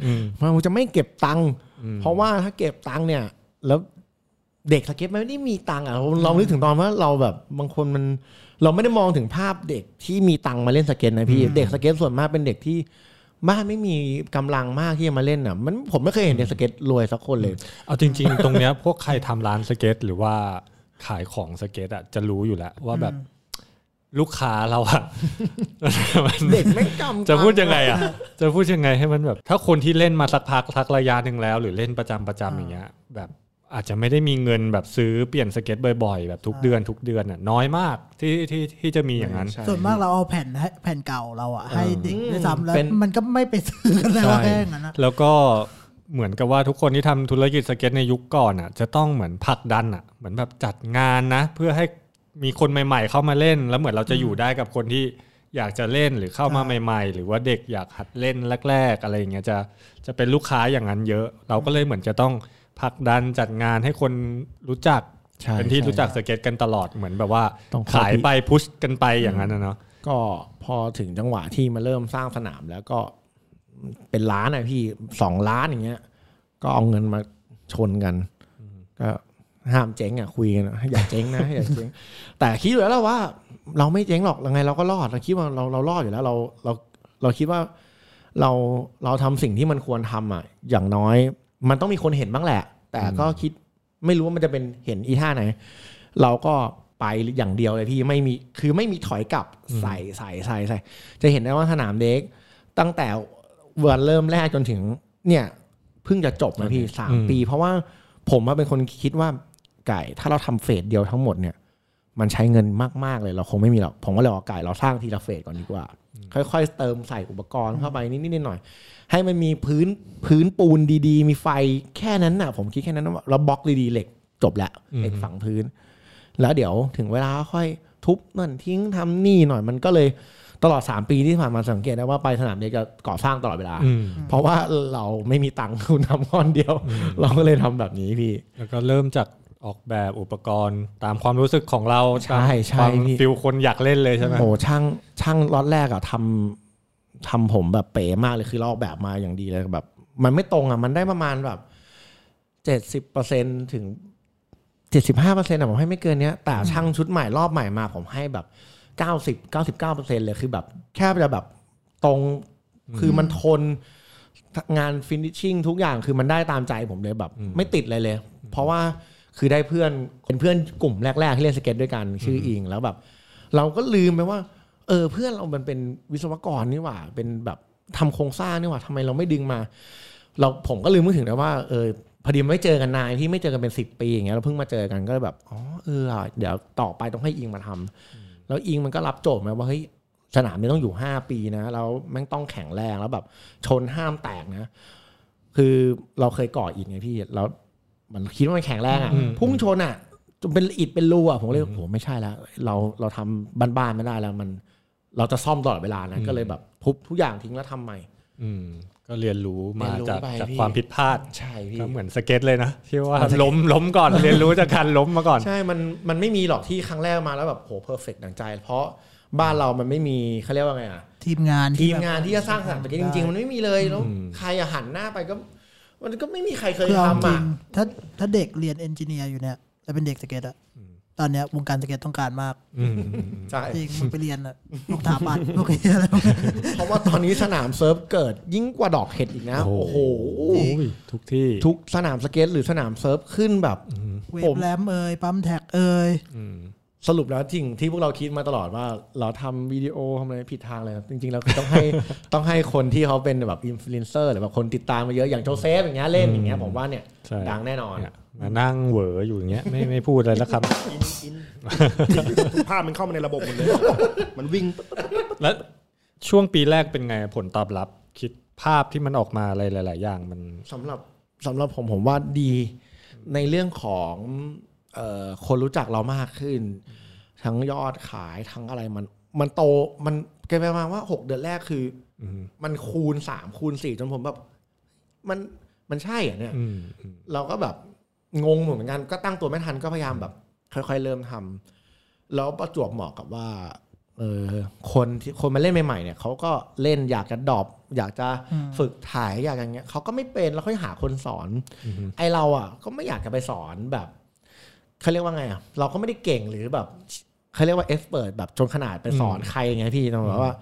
อืมเราจะไม่เก็บตังค์อืมเพราะว่าถ้าเก็บตังค์เนี่ย แล้วเด็กสเก็ตมันไม่ได้มีตังค์อะเราลองนึกถึงตอนว่าเราแบบบางคนมัน เราไม่ได้มองถึงภาพเด็กที่มีตังค์มาเล่นสเก็ตนะพี่ เด็กสเก็ตส่วนมากเป็นเด็กที่บ้านไม่มีกำลังมากที่จะมาเล่นอะ มันผมไม่เคยเห็นเด็กสเก็ตรวยสักคนเลย เอาจริง ๆ ตรงเนี้ยพวกใครทำร้านสเก็ต หรือว่าขายของสเก็ตอะจะรู้อยู่แล้วว่าแบบลูกค้าเราอะมันเด็กไม่กำจะพูดยังไงอะจะพูดยังไงให้มันแบบ ถ้าคนที่เล่นมาสักพักสักระยะหนึ่งแล้ว หรือเล่นประจำประจำอย่างเงี้ย แบบ อาจจะไม่ได้มีเงินแบบซื้อเปลี่ยนสเก็ตบ่อยๆ แบบทุกเดือนทุกเดือนอะน้อยมากที่ที่ที่จะมีอย่างนั้นใช่ส่วนมากเราเอาแผ่นให้แผ่นเก่าเราอะให้เด็กอืมด้วยซ้ำแล้วเป็นมันก็ไม่ไปซื้อกันแล้วใช่แค่นั้นนะแล้วก็เหมือนกับว่าทุกคนที่ทำธุรกิจสเก็ตในยุคก่อนอะ จะต้องเหมือนผลักดันอะ เหมือนแบบจัดงานนะ เพื่อให้มีคนใหม่ ๆ เข้ามาเล่น แล้วเหมือนเราจะอยู่ได้กับคนที่อยากจะเล่นหรือเข้ามาใหม่ๆ หรือว่าเด็กอยากหัดเล่นแรก ๆ อะไรอย่างเงี้ยจะจะเป็นลูกค้าอย่างนั้นเยอะ เราก็เลยเหมือนจะต้อง ผลักดันจัดงานให้คนรู้จักใช่เป็นที่ใช่รู้จักสเก็ตกันตลอดเหมือนแบบว่าต้องขายไปพุชกันไปอย่างนั้นนะเนาะก็พอถึงจังหวะที่มาเริ่มสร้างสนามแล้วก็เป็นล้านอะพี่สองล้านอย่างเงี้ย ก็เอาเงินมาชนกัน ก็ห้ามเจ๊งอะคุยกันอะอย่าเจ๊งนะอย่าเจ๊งแต่คิดอยู่แล้วแหละว่า เราไม่เจ๊งหรอกยังไงเราก็รอดเราคิดว่าเราเรารอดอยู่แล้ว เราเราเราคิดว่าเราเราทำสิ่งที่มันควรทำอะ อย่างน้อย มันต้องมีคนเห็นบ้างแหละ แต่ก็คิดไม่รู้ว่ามันจะเป็นเห็นอีท่าไหน เราก็ไปอย่างเดียวเลยพี่ไม่มีคือไม่มีถอยกลับใส่ใส่ใส่ใส่จะเห็นได้ว่าสนามเด็ก ตั้งแต่วันเริ่มแรกจนถึง เนี่ยเพิ่งจะจบนะพี่สามอืมปี เพราะว่าผมว่าเป็นคนคิดว่าไก่ ถ้าเราทำเฟสเดียวทั้งหมดเนี่ย มันใช้เงินมากๆเลยเราคงไม่มีหรอกผมก็เลยว่าไก่เราสร้างทีละเฟสก่อนดีกว่า ค่อยๆ เติมใส่อุปกรณ์เข้าไปนิดๆหน่อยๆให้มันมีพื้นพื้นปูนดีๆ มีไฟแค่นั้นน่ะ ผมคิดแค่นั้นว่าเราบล็อกดีๆเหล็กจบแล้วเหล็กฝังพื้น แล้วเดี๋ยวถึงเวลาค่อยทุบนั่นทิ้งทำนี่หน่อยมันก็เลยตลอด 3 ปีที่ผ่านมาสังเกตได้ว่าไปสนามเด็กจะก่อสร้างตลอดเวลาอืมเพราะว่าเราไม่มีตังค์ทุนทำก้อนเดียว เราก็เลยทำแบบนี้พี่ แล้วก็เริ่มจาก ออกแบบอุปกรณ์ตามความรู้สึกของเราใช่ใช่ตามความพี่ฟิลคนอยากเล่นเลยใช่ไหมโอ้ช่างช่างล็อตแรกอะทำทำผมแบบเป๋มากเลยคือเราออกแบบมาอย่างดีเลยแบบ มันไม่ตรงอะมันได้ประมาณแบบเจ็ดสิบเปอร์เซ็นถึงเจ็ดสิบห้าเปอร์เซ็นต์อะผมให้ไม่เกินเนี้ย แต่ช่างชุดใหม่รอบใหม่มา ผมให้แบบเก้าสิบเก้าสิบเก้าเปอร์เซ็นต์เลยคือแบบแค่จะแบบตรงคือมันทนงาน finishing ทุกอย่างคือมันได้ตามใจผมเลยแบบ ไม่ติดเลยเลย เพราะว่า คือได้เพื่อนเป็นเพื่อนกลุ่มแรกๆที่เล่นสเก็ตด้วยกัน ชื่ออิงแล้วแบบ เราก็ลืมไปว่า เออเพื่อนเรามันเป็นวิศวกรนี่หว่า เป็นแบบทำโครงสร้างนี่หว่าทำไมเราไม่ดึงมา เราผมก็ลืมนึกถึงนะว่าเออพอดีไม่เจอกันนานที่ไม่เจอกันเป็นสิบปีอย่างเงี้ยเราเพิ่งมาเจอกันก็เลยแบบอ๋อเอออะเดี๋ยวต่อไปต้องให้อิงมาทำแล้วอิงมันก็รับโจทย์มาว่าเฮ้ยสนามนี้ต้องอยู่ห้าปีนะแล้วแม่งต้องแข็งแรงแล้วแบบชนห้ามแตกนะ คือเราเคยก่ออิฐไงพี่แล้ว มันคิดว่ามันแข็งแรงอะอืมพุ่งชนอะจนเป็นอิฐเป็นรูอะผมก็เลยโอ้โหไม่ใช่แล้ว เราเราทำบ้านๆไม่ได้แล้วมัน เราจะซ่อมตลอดเวลานะก็เลยแบบทุบทุกอย่างทิ้งแล้วทำใหม่ อืม ก็เรียนรู้มาเรียนรู้จากไปจากพี่ ความผิดพลาดใช่พี่ ก็เหมือนสเก็ตเลยนะที่ว่ามันสเก็ต ล้มล้มก่อน เรียนรู้จากการล้มมาก่อน ใช่ มัน มันไม่มีหรอกที่ครั้งแรกมาแล้วแบบโห perfect ดังใจ เพราะบ้านเรามันไม่มีเขาเรียกว่าไงอะ ทีมงานทีมแบบ งานที่จะสร้างสนามสเก็ตจริง ๆ มันไม่มีเลย แล้วอืมใครอะหันหน้าไปก็ มันก็ไม่มีใครเคยคือเอาจทำริอะงถ้าถ้าเด็กเรียน engineer อยู่เนี่ยแล้วเป็นเด็กสเก็ตอะตอนเนี้ยวงการสเก็ตต้องการมากอืมใช่จริงมึงไปเรียนอะพวกถาปัดพวกเหี้ยอะไรพวกนี้เพราะว่าตอนนี้สนาม surf เกิดยิ่งกว่าดอกเห็ดอีกนะ โอ้โอ้โหโหทุกที่ทุกสนามสเก็ตหรือสนาม surf ขึ้นแบบ wave ramp เอ่ย pump track เอ่ยอืม สรุปแล้วจริงที่พวกเราคิดมาตลอดว่า เราทำวิดีโอทำอะไรผิดทางเลยครับจริงๆเราคือต้องให้ต้องให้คนที่เขาเป็นแบบอินฟลูเอนเซอร์หรือแบบคนติดตามมาเยอะอย่างโจเซฟอย่างเงี้ยเล่นอย่างเงี้ยผมว่าเนี่ยใช่ดังแน่นอนเนี่ยมานั่งเหวออยู่อย่างเงี้ยไม่ไม่พูดอะไรแล้วครับอินอินภาพมันเข้ามาในระบบหมดเลย มันวิ่งแล้วช่วงปีแรกเป็นไงผลตอบรับ คิดภาพที่มันออกมาอะไรหลาย ๆ อย่างมันสำหรับสำหรับผมผมว่าดีในเรื่องของเอ่อ คนรู้จักเรามากขึ้น ทั้งยอดขายทั้งอะไรมันมันโตมันเกินไปประมาณว่าหกเดือนแรกคืออมมันคูณสามคูณสี่จนผมแบบ มันมันใช่เหรอะเนี่ยอืมอืมเราก็แบบงงเหมือนกันก็ตั้งตัวไม่ทันก็พยายามแบบ ค่อย ๆ เริ่มทำแล้วประจวบเหมาะกับว่า เออคนที่คนมาเล่นใหม่ๆเนี่ยเขาก็เล่นอยากจะดรอปอยากจะฝึกถ่ายอยากอย่างเงี้ยเขาก็ไม่เป็นแล้วค่อยหาคนสอน ไอเราอะ ก็ไม่อยากจะไปสอนแบบ เขาเรียกว่าไงอะเราก็ไม่ได้เก่งหรือแบบเขาเรียกว่าเอ็กซ์เพรสแบบจนขนาดไปสอนใครไงพี่ต้องแบบว่า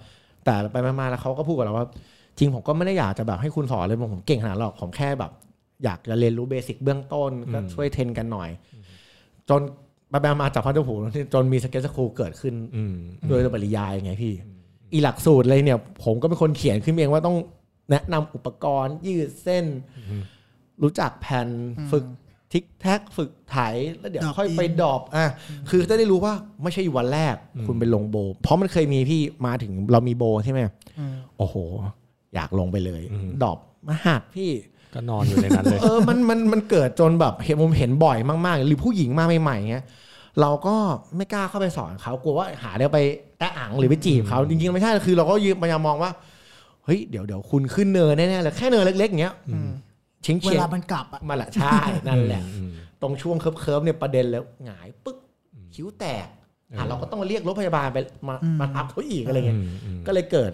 แต่ไปมาๆแล้วเขาก็พูดกับเราว่า จริงผมก็ไม่ได้อยากจะแบบให้คุณสอนเลยผมเก่งขนาดนั้นหรอกผมแค่แบบ อยากจะเรียนรู้ basic เบื้องต้นก็ช่วย train กันหน่อย จนไปๆมาๆจากพัฒน์ผูจนมี skate school เกิดขึ้นอืมโดยปริยายไงพี่ อีหลักสูตรเลยเนี่ย ผมก็เป็นคนเขียนขึ้นเองว่าต้องแนะนำอุปกรณ์ยืดเส้น รู้จักแผ่นฝึก tic tac ฝึกไถแล้วเดี๋ยวค่อยไป drop อะคือจะได้รู้ว่าไม่ใช่วันแรกคุณไปลง bowl เพราะมันเคยมีพี่มาถึงเรามี bowl ใช่ไหมอืมโอ้โห อยากลงไปเลย ดอปมาหักพี่ก็นอนอยู่ในนั้นเลยเออมันมันมันเกิดจนแบบเห็นผมเห็นบ่อยมากๆ หรือผู้หญิงมาใหม่ๆเงี้ยเราก็ไม่กล้าเข้าไปสอนเขากลัวว่าหาเดี๋ยวไปแตะอ่างหรือไปจีบเขาจริงๆไม่ใช่คือเราก็ยืนพยายามมองว่าเฮ้ยเดี๋ยวเดี๋ยวคุณขึ้นเนินแน่ๆเลยแค่เนินเล็กๆอย่างเงี้ย เฉียงเวเฉียงลามันกลับอะมาละใช่นั่นแหละ ตรงช่วงเคิร์ฟๆเนี่ยประเด็นแล้วหงายปึ๊กคิ้วแตกอะเราก็ต้องมาเรียกรถพยาบาลไปมามาทับเขาอีกอะไรเงี้ยก็เลยเกิด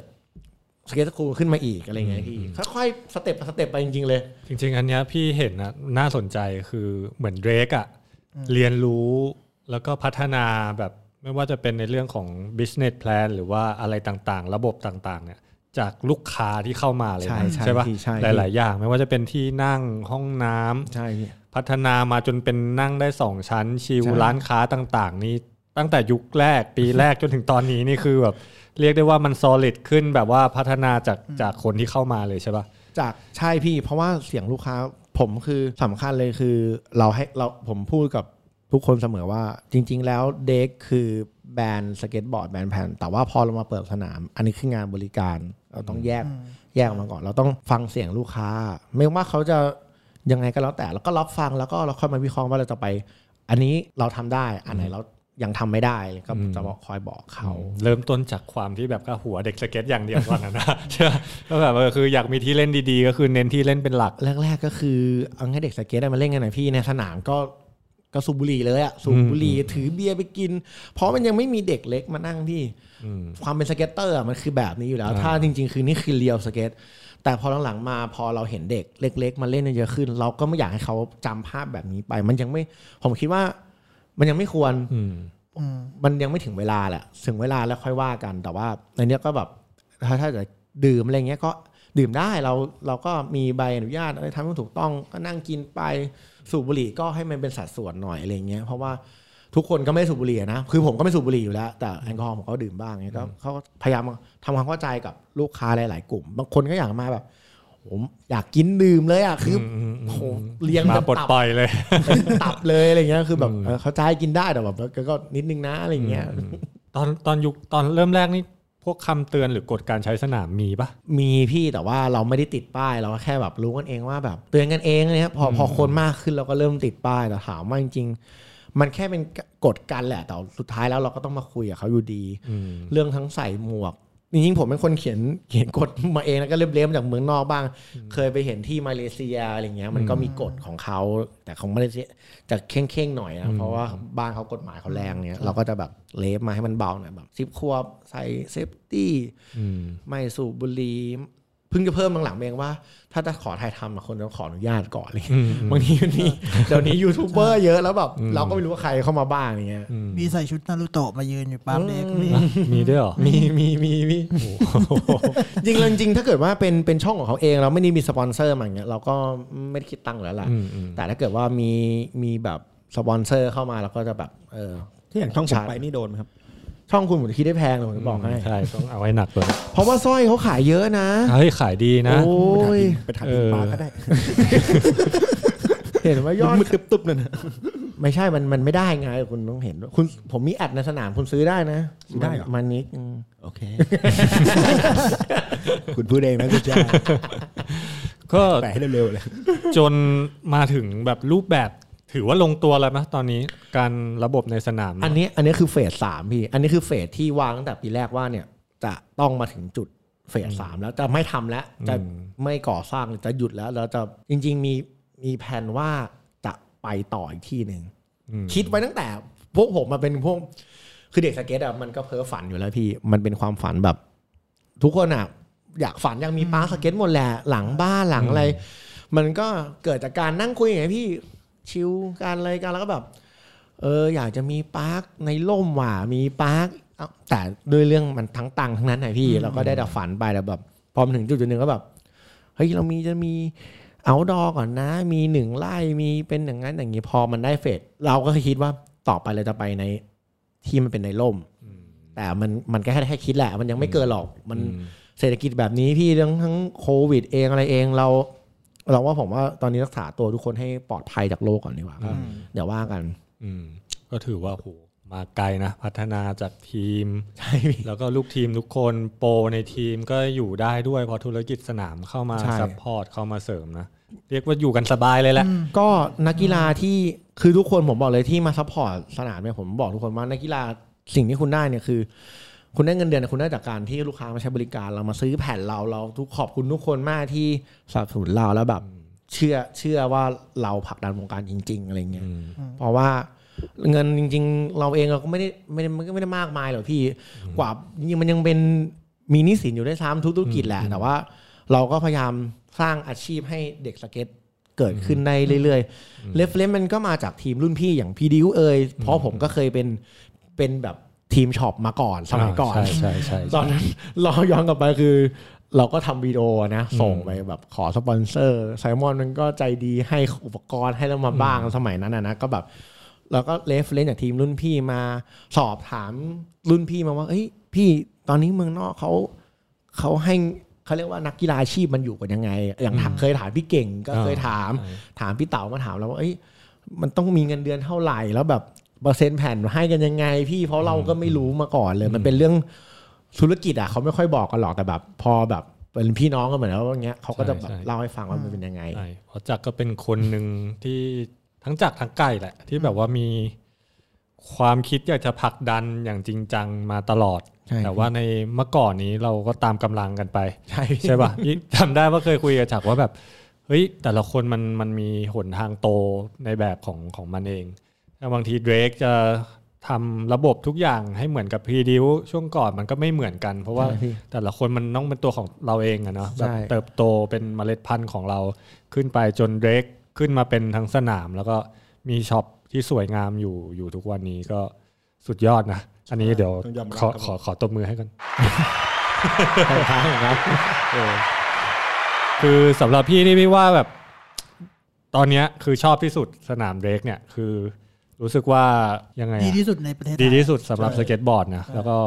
skate school ขึ้นมาอีกอะไรเงี้ยพี่ค่อยๆ step step ไปจริงๆเลย จริง ๆ อันเนี้ยพี่เห็นนะน่าสนใจคือเหมือน Dreg อะเรียนรู้แล้วก็พัฒนาแบบไม่ว่าจะเป็นในเรื่องของ business plan หรือว่าอะไรต่างๆ ระบบต่างๆเนี่ย จากลูกค้าที่เข้ามาเลยใช่นะใช่ปะพี่ใช่หลาย ๆ อย่าง ไม่ว่าจะเป็นที่นั่งห้องน้ำใช่พี่พัฒนามาจนเป็นนั่งได้สองชั้น chill ใช่ร้านค้าต่าง ๆ นี่ตั้งแต่ยุคแรกปีแรกจนถึงตอนนี้นี่คือแบบเรียกได้ว่ามัน solid ขึ้นแบบว่าพัฒนาจากจากคนที่เข้ามาเลยใช่ปะจากใช่พี่ เพราะว่าเสียงลูกค้าผมคือสำคัญเลยคือเราให้เราผมพูดกับทุกคนเสมอว่าจริง ๆ แล้ว Dreg คือแบรนด์สเก็ตบอร์ดแบรนด์แผ่นแต่ว่าพอเรามาเปิดสนาม อันนี้คืองานบริการเราต้องแยกแยกออกมาก่อน เราต้องฟังเสียงลูกค้า ไม่ว่าเขาจะยังไงก็แล้วแต่แล้วก็รับฟังแล้วก็เราค่อยมาวิเคราะห์ว่าเราจะไป อันนี้เราทำได้อันไหนเรายังทำไม่ได้ก็จะบอกคอยบอกเขา เริ่มต้นจากความที่แบบก็หัวเด็กสเก็ตอย่างเดียวก่อนนะนะใช่ปะก็แบบเออคืออยากมีที่เล่นดีๆ ก็คือเน้นที่เล่นเป็นหลักแรก ๆ ก็คือเอาให้เด็กสเก็ตได้มาเล่นกันหน่อยพี่ในสนามก็ ก็สูบบุหรี่เลยอะสูบบุหรี่ถือเบียร์ไปกิน เพราะมันยังไม่มีเด็กเล็กมานั่งพี่ความเป็น skater อะมันคือแบบนี้อยู่แล้ว ถ้าจริง ๆ คือนี่คือ real สเก็ตแต่พอหลังๆมาพอเราเห็นเด็กเล็ก ๆ มาเล่นเยอะขึ้น เราก็ไม่อยากให้เขาจำภาพแบบนี้ไป มันยังไม่ผมคิดว่า มันยังไม่ควรอืมอืมมันยังไม่ถึงเวลาแหละถึงเวลาแล้วค่อยว่ากันแต่ว่าในเนี้ยก็แบบถ้าถ้าจะดื่มอะไรเงี้ยก็ ดื่มได้เราเราก็มีใบอนุญาตอะไรทำให้ถูกต้องก็นั่งกินไปสูบบุหรี่ก็ให้มันเป็นสัดส่วนหน่อยอะไรเงี้ยเพราะว่าทุกคนก็ไม่ได้สูบบุหรี่นะคือผมก็ไม่สูบบุหรี่อยู่แล้ว แต่แอลกอฮอล์ผมก็ดื่มบ้างเงี้ยก็เขาก็พยายามทำความเข้าใจกับลูกค้าหลาย ๆ กลุ่ม บางคนก็อยากมาแบบผมอยากกินดื่มเลยอะคืออโอ้โหเลี้ยงมาจะปลดตับปล่อยเลย ตับเลยอะไรเงี้ยคือแบบเออเขาใจกินได้แต่แบบก็ก็นิดนึงนะอะไรเงี้ยตอนตอนยุคตอนเริ่มแรกนี่ พวกคำเตือนหรือกฎการใช้สนามมีปะมีพี่แต่ว่าเราไม่ได้ติดป้ายเราก็แค่แบบรู้กันเองว่าแบบเตือนกันเองเนี่ยพอพอคนมากขึ้นเราก็เริ่มติดป้ายแต่ถามว่าจริงๆมันแค่เป็นกฎกันแหละแต่สุดท้ายแล้วเราก็ต้องมาคุยกับเขาอยู่ดี เรื่องทั้งใส่หมวก จริงๆผมเป็นคนเขียนเขียนกฎมาเองแล้วก็ ref ๆมาจากเมืองนอกบ้าง เคยไปเห็นที่มาเลเซียอะไรเงี้ยมันก็มีกฎของเขาแต่ของมาเลเซียจะเคร่งๆหน่อยนะเพราะว่าบ้านเขากฎหมายเขาแรงเนี่ยเราก็จะแบบ ref มาให้มันเบาหน่อยแบบสิบขวบใส่ safety ไม่สูบบุหรี่ เพิ่งจะเพิ่มหลังๆเองว่า ถ้าจะขอถ่ายทำอะคนต้องขออนุญาตก่อนอะไรเลยอืมอืมบางทีมันมีเดี๋ยวนี้ยูทูบเบอร์เยอะแล้วแบบอืมเราก็ไม่รู้ว่าใครเข้ามาบ้างอย่างเงี้ยอืมมีใส่ชุดนารูโตะมายืนอยู่ปั๊มเด็กมีมีด้วยเหรอมีมีมีมีจริงๆจริงๆถ้าเกิดว่าเป็นเป็นช่องของเขาเองเราไม่ได้มีสปอนเซอร์มาอย่างเงี้ยเราก็ไม่ได้คิดตังค์อยู่แล้วล่ะอืมอืมแต่ถ้าเกิดว่ามีมีแบบสปอนเซอร์เข้ามาเราก็จะแบบเออที่อย่างช่องผมไปนี่โดนไหมครับ ช่องคุณผมคิดได้แพงเลยผมจะบอกให้ใช่ต้องเอาไว้หนักเลยเพราะว่าสร้อยเขาขายเยอะนะเฮ้ยขายดีนะโอ้ยไปถามเออินอปาก็ได้ เห็นว่ายอดมืดตึ๊บๆนั่นนะไม่ใช่มันมันไม่ได้ไงคุณต้องเห็นด้วยคุณผมมีแอดในสนามคุณซื้อได้นะซื้อได้เหรอมันนิกอืมโอเค คุณพูดเองนะคุณจ้าก็แปะให้เร็วๆเลย จนมาถึงแบบรูปแบบ ถือว่าลงตัวแล้วไหมตอนนี้การระบบในสนาม อันนี้อันนี้คือเฟสสามพี่ อันนี้คือเฟสที่วางตั้งแต่ปีแรกว่าเนี่ยจะต้องมาถึงจุด phase สามแล้วจะไม่ทำแล้วจะไม่ก่อสร้างจะหยุดแล้วแล้วจะจริง ๆ มีมีแผนว่าจะไปต่ออีกที่หนึ่งอืมคิดไว้ตั้งแต่พวกผมมาเป็นพวกคือเด็กสเก็ตอะมันก็เพ้อฝันอยู่แล้วพี่มันเป็นความฝันแบบ ทุกคนอะอยากฝันอยากมี park สเก็ตหมดแหละหลังบ้านหลังอะไร มันก็เกิดจากการนั่งคุยอย่างเงี้ยพี่ chill กันอะไรกันแล้วก็แบบ เอออยากจะมี park ในร่มว่ะมี parkเอ้าแต่ด้วยเรื่องมันทั้งตังค์ทั้งนั้นไงพี่ เราก็ได้แต่ฝันไปแต่แบบ พอมาถึงจุดจุดหนึ่งก็แบบเฮ้ยเรามีจะมีเอาดอก่อนนะ มีหนึ่งไร่มีเป็นอย่างนั้นอย่างนี้พอมันได้เฟสเราก็คิดว่าต่อไปเราจะไปในที่มันเป็นในร่ม แต่มันมันก็แค่แค่คิดแหละ มันยังไม่เกินหรอกมันอืมเศรษฐกิจแบบนี้พี่เรื่องทั้งโควิดเองอะไรเองเรา เราว่าผมว่าตอนนี้รักษาตัวทุกคนให้ปลอดภัยจากโรคก่อนดีกว่าก็เดี๋ยวว่ากัน อืม ก็ถือว่าโหมาไกลนะ พัฒนาจากทีมใช่พี่แล้วก็ลูกทีมทุกคนโปรในทีมก็อยู่ได้ด้วยเพราะธุรกิจสนามเข้ามาใช่ support เข้ามาเสริมนะ เรียกว่าอยู่กันสบายเลยแหละ ก็นักกีฬาที่คือทุกคนผมบอกเลยที่มา support สนามเนี่ยผมบอกทุกคนว่านักกีฬาสิ่งที่คุณได้เนี่ยคือ คุณได้เงินเดือนคุณได้จากการที่ลูกค้ามาใช้บริการเรามาซื้อแผ่นเราเราทุกขอบคุณทุกคนมากที่สนับสนุนเราแล้วแบบเชื่อเชื่อว่าเราผลักดันวงการจริง ๆ อะไรเงี้ยเพราะว่าเงินจริง ๆ เราเองเราก็ไม่ได้ไม่ได้มันก็ไม่ได้มากมายหรอกพี่กว่าจริงๆมันยังเป็นมีหนี้สินอยู่ด้วยซ้ำทุกธุรกิจแหละแต่ว่า เราก็พยายามสร้างอาชีพให้เด็กสเก็ตเกิดขึ้นได้เรื่อยๆ reference มันก็มาจากทีมรุ่นพี่อย่าง Preduce เอยเพราะผมก็เคยเป็นเป็นแบบ ทีม shop มาก่อนสมัยก่อนใช่ใช่ใช่ตอนนั้นเราย้อนกลับไปคือ เราก็ทำวิดีโอนะส่งไปแบบขอสปอนเซอร์ไซมอนมันก็ใจดีให้อุปกรณ์ให้เรามาบ้างสมัยนั้นนะนะก็แบบเราก็ reference จากทีมรุ่นพี่มาสอบถามรุ่นพี่มาว่าเอ้ยพี่ตอนนี้เมืองนอกเขาเขาให้เขาเรียกว่านักกีฬาอาชีพมันอยู่กันยังไง อย่างถามเคยถามพี่เก่งก็เคยถามใช่ถามพี่เต๋ามาถามเราว่าเอ้ยมันต้องมีเงินเดือนเท่าไหร่แล้วแบบ เปอร์เซ็นต์แผ่นให้กันยังไง พี่เพราะเราก็ไม่รู้มาก่อนเลย มันเป็นเรื่องธุรกิจอะเขาไม่ค่อยบอกกันหรอกแต่แบบ พอแบบเป็นพี่น้องกันเหมือนแล้วอย่างเงี้ยเขาก็จะแบบใช่ใช่เล่าให้ฟังว่ามันเป็นยังไงใช่เพราะจักรก็เป็นคนหนึ่งที่ทั้งจักรทั้งไก่แหละ ที่แบบว่ามีความคิดอยากจะผลักดันอย่างจริงจังมาตลอดใช่แต่ว่าในเมื่อก่อนนี้เราก็ตามกำลังกันไป ใช่ใช่ป่ะยิ่งจำได้ว่าเคยคุยกับจักรว่าแบบเฮ้ยแต่ละคนมันมันมีหนทางโตในแบบของของมันเองแต่ บางทีเดรกจะทำระบบทุกอย่างให้เหมือนกับ Preduce ช่วงก่อนมันก็ไม่เหมือนกัน เพราะว่าใช่พี่แต่ละคนมันต้องเป็นตัวของเราเองอะเนาะแบบใช่เติบโตเป็นเมล็ดพันธุ์ของเราขึ้นไปจน Dreg ขึ้นมาเป็นทั้งสนาม แล้วก็มี shop ที่สวยงามอยู่อยู่ทุกวันนี้ก็สุดยอดนะ อันนี้เดี๋ยวต้องยอมรับขอครับขอขอตบมือให้กันคล้ายๆครับเออคือสำหรับพี่นี่พี่ว่าแบบ ตอนเนี้ยคือชอบที่สุดสนาม Dreg เนี่ยคือ รู้สึกว่ายังไงอะดีที่สุดในประเทศไทยดีที่สุดสำหรับสเก็ตบอร์ดนะแล้วก็